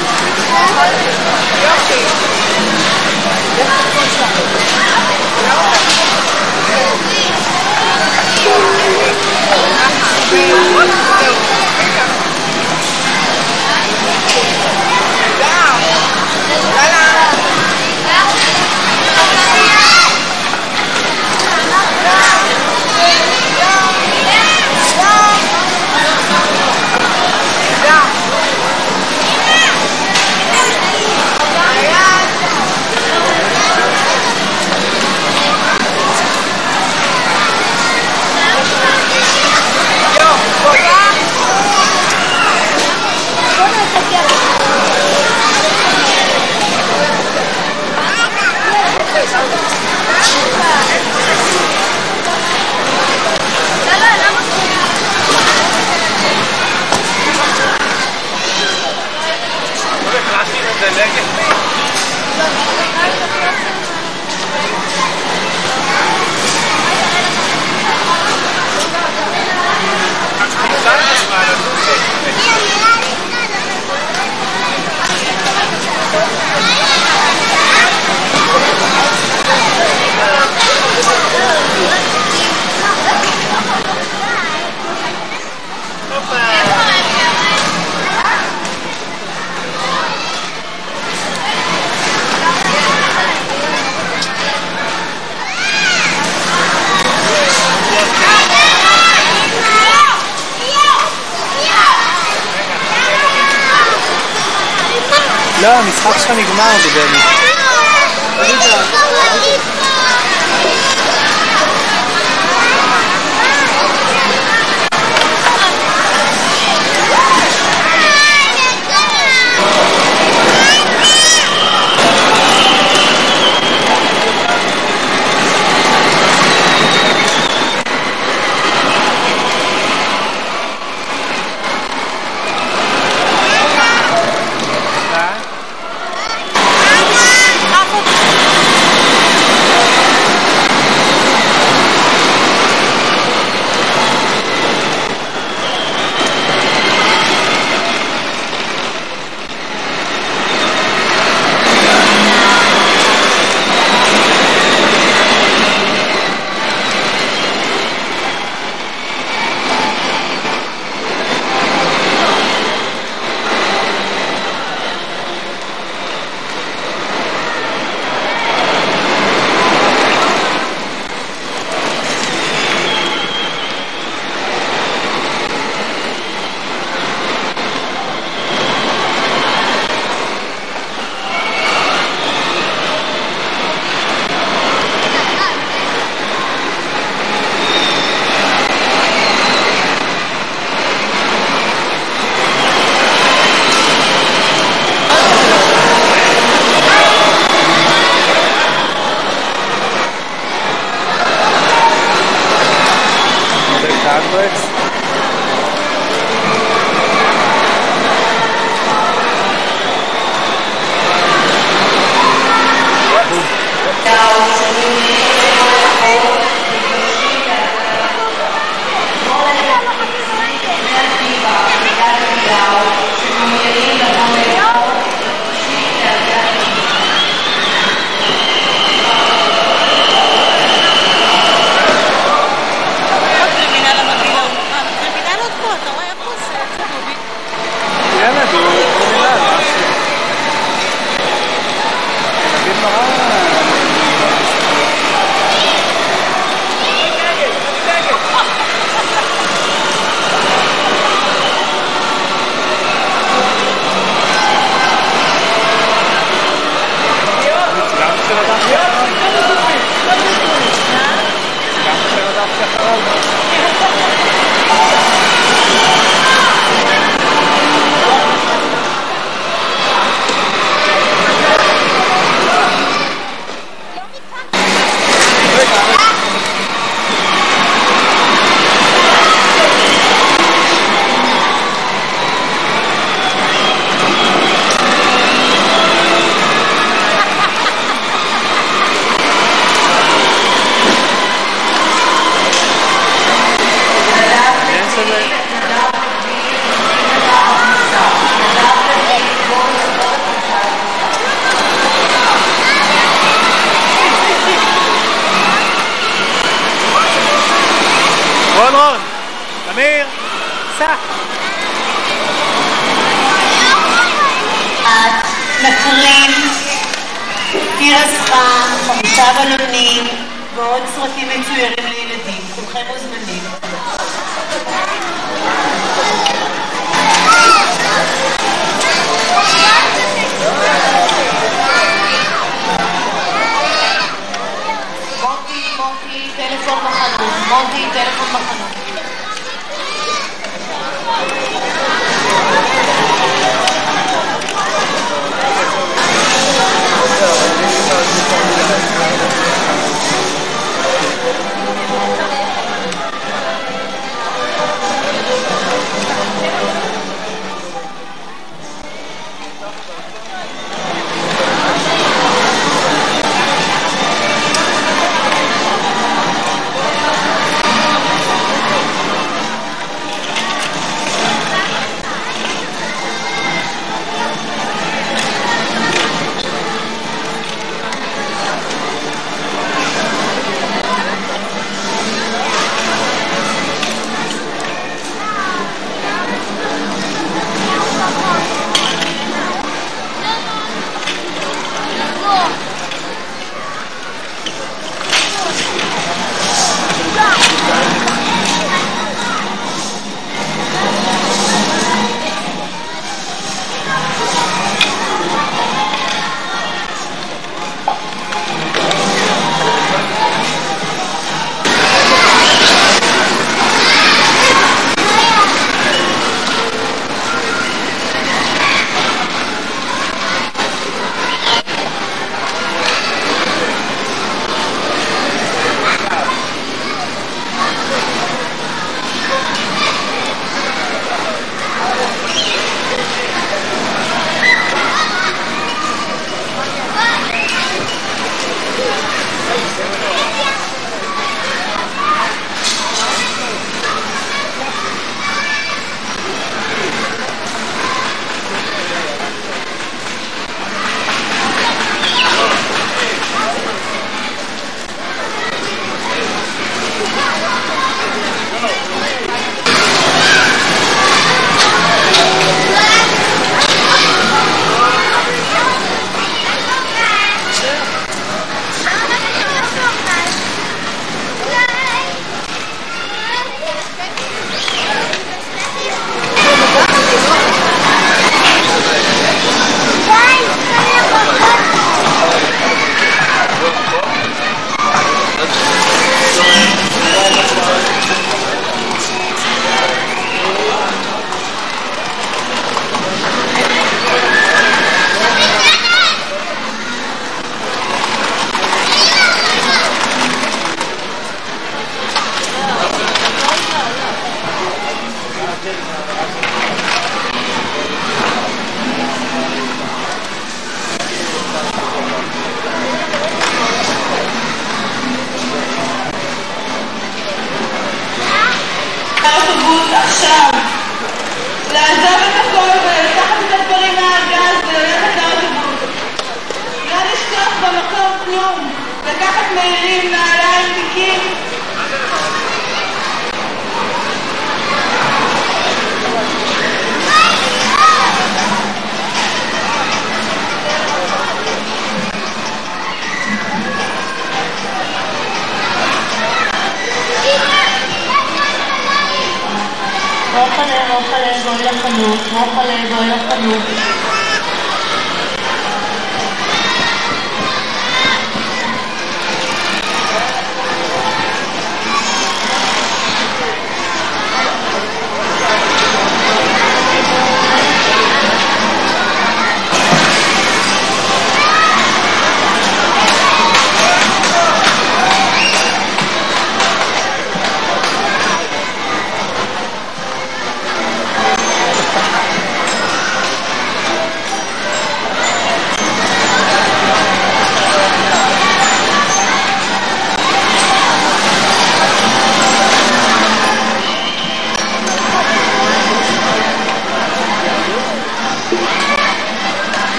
[SPEAKER 1] לא, המשחק שלך נגמר בדני.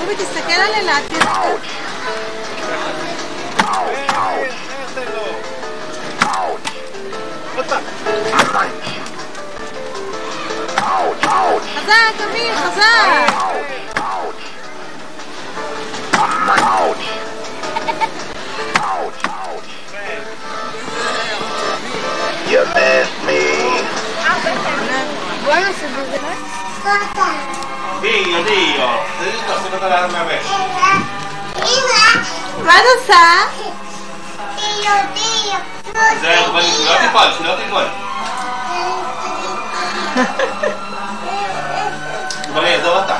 [SPEAKER 3] רובי, תסתכל על אילת, תראה. חזק, אמיר, חזק!
[SPEAKER 18] You missed me.
[SPEAKER 2] בוא נעשה בזה.
[SPEAKER 1] Dio, Dio, sei stato da l'arma a me.
[SPEAKER 3] מה את עושה?
[SPEAKER 2] דיו, דיו.
[SPEAKER 1] זהו, בוא שלא תיפול, שלא תיפול. בוא נעזור אותה.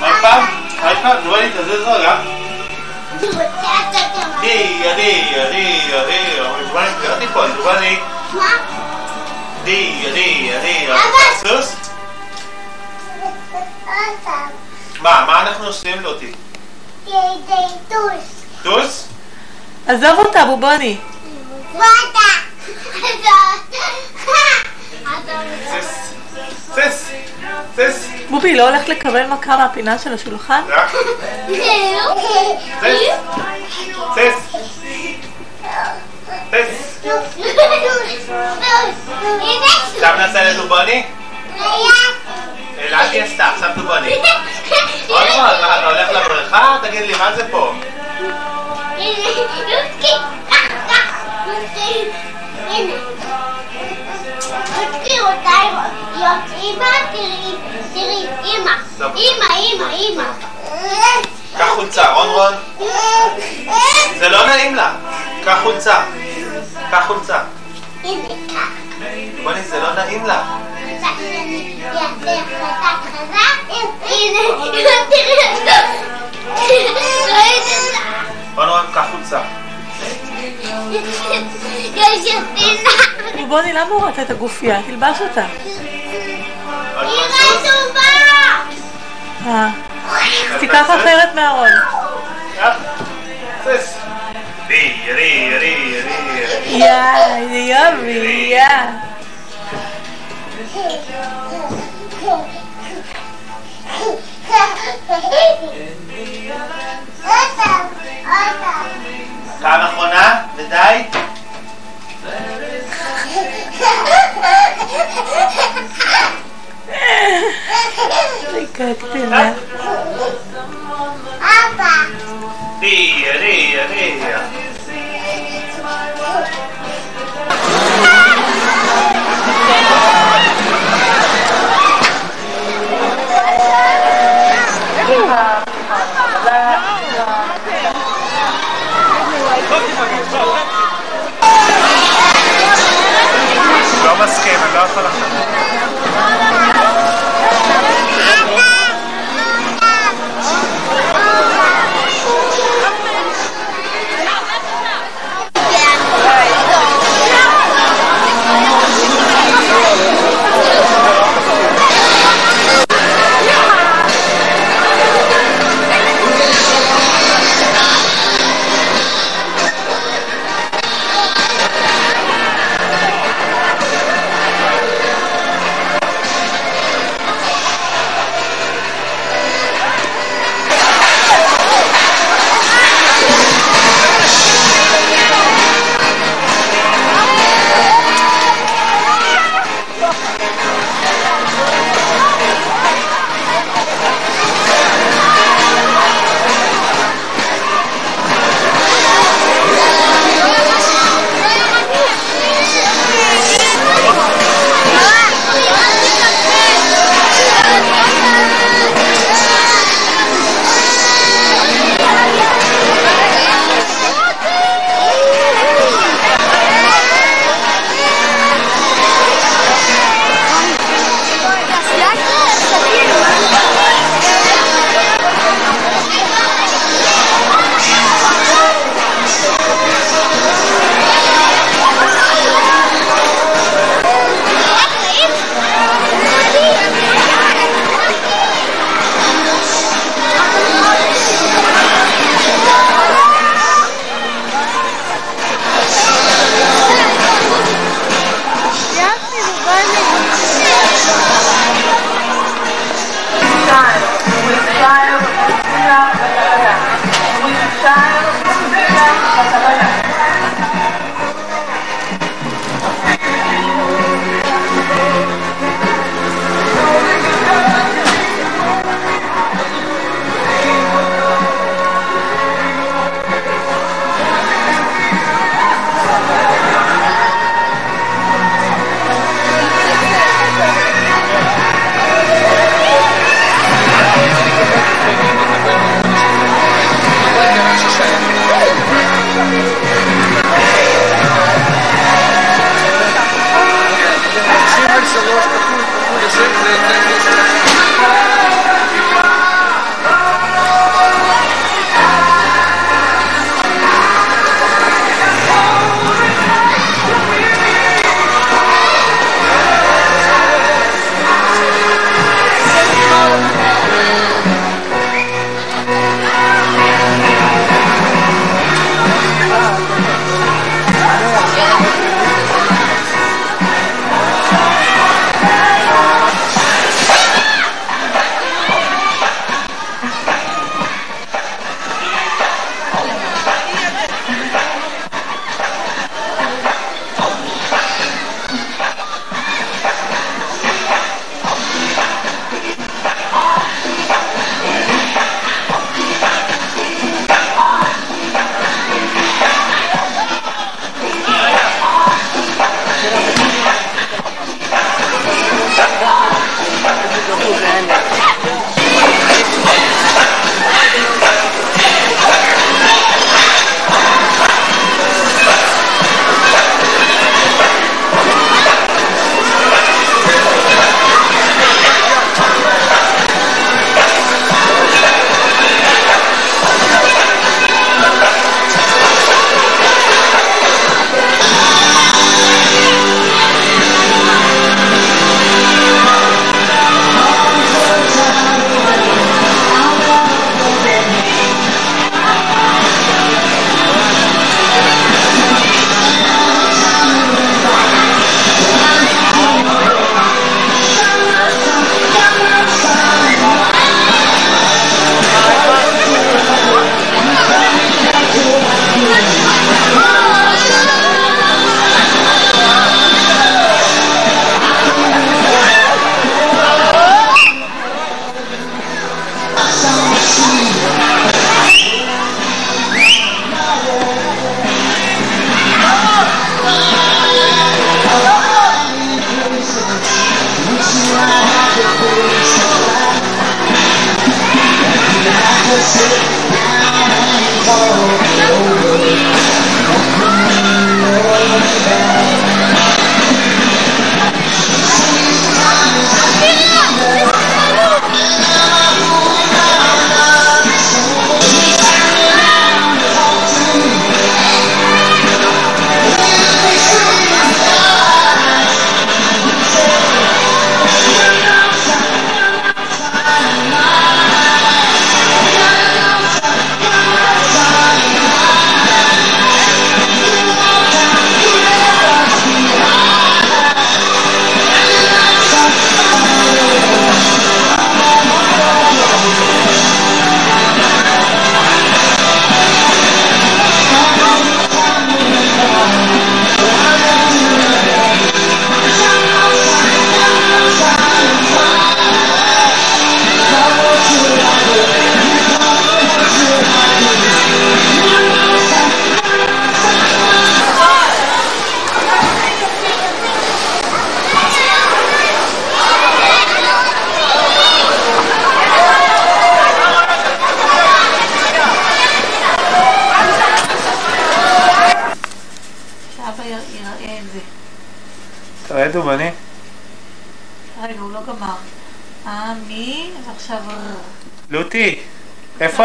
[SPEAKER 1] עוד פעם, עוד פעם, בוא נתזז רגע. דיו, דיו, דיו, דיו. בוא שלא תיפול, בוא נ... דיו, דיו, דיו. סוס? מה, מה אנחנו עושים לוטי? טוס?
[SPEAKER 3] עזוב אותה, בובוני. בובי, לא הולך לקבל מכה מהפינה של השולחן?
[SPEAKER 1] סס. סס. עכשיו נעשה לדובוני? אלעד עשתה, עכשיו דובוני. עוד פעם, אתה הולך לבריכה? תגיד לי, מה זה פה? קח חולצה, רון רון. זה לא נעים לה. קח חולצה. קח חולצה.
[SPEAKER 2] הנה, כך.
[SPEAKER 1] דובוני, זה לא נעים לה.
[SPEAKER 2] חזק שאני אעשה חזק חזק. הנה?
[SPEAKER 1] רון רון, קח חולצה.
[SPEAKER 3] בובוני, למה הוא רצה את הגופייה? תלבש אותה. אה. תיקח אחרת מהארון.
[SPEAKER 1] קח. סס. די, די, די, די.
[SPEAKER 3] יא, איזה יופי, יא.
[SPEAKER 1] פעם אחרונה, ודי.
[SPEAKER 3] ריקה קטנה.
[SPEAKER 2] אבא.
[SPEAKER 1] די, די, די. לא מסכים, אני לא יכול עכשיו.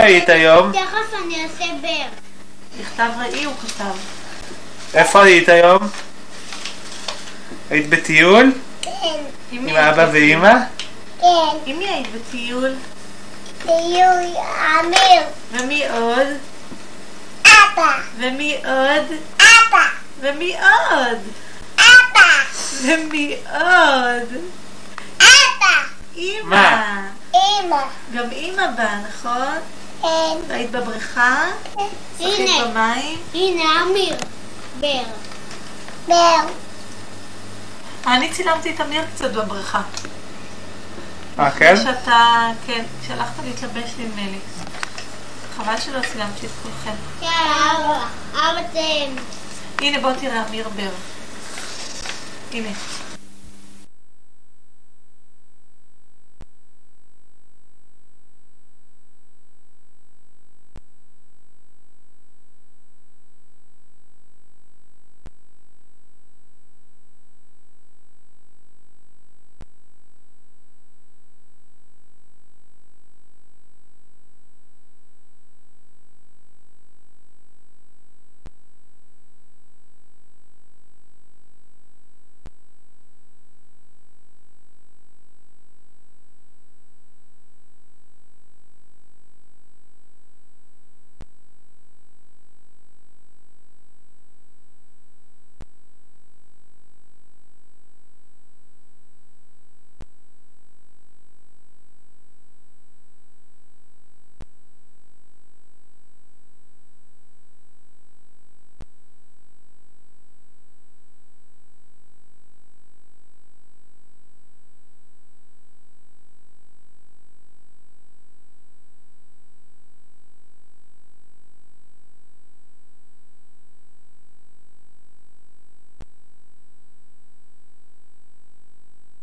[SPEAKER 1] היית היום?
[SPEAKER 2] תכף אני אעשה בר.
[SPEAKER 3] מכתב ראי הוא כתב.
[SPEAKER 1] איפה היית היום? היית בטיול?
[SPEAKER 2] כן.
[SPEAKER 1] עם אבא ואימא?
[SPEAKER 2] כן.
[SPEAKER 3] עם מי היית בטיול?
[SPEAKER 2] טיול אמיר.
[SPEAKER 3] ומי עוד?
[SPEAKER 2] אבא.
[SPEAKER 3] ומי עוד?
[SPEAKER 2] אבא.
[SPEAKER 3] ומי עוד?
[SPEAKER 2] אבא.
[SPEAKER 3] ומי עוד?
[SPEAKER 2] אבא.
[SPEAKER 3] אמא.
[SPEAKER 1] מה?
[SPEAKER 2] אמא.
[SPEAKER 3] גם אימא באה, נכון?
[SPEAKER 2] כן.
[SPEAKER 3] והיית בבריכה? שחית
[SPEAKER 2] הנה.
[SPEAKER 3] במים?
[SPEAKER 2] הנה אמיר. בר. בר.
[SPEAKER 3] אני צילמתי את אמיר קצת בבריכה.
[SPEAKER 1] אה, כן?
[SPEAKER 3] שאתה, כן, כשהלכת להתלבש נדמה לי. חבל שלא צילמתי את כולכם.
[SPEAKER 2] כן, אבא. אבא תן.
[SPEAKER 3] הנה בוא תראה אמיר בר. הנה.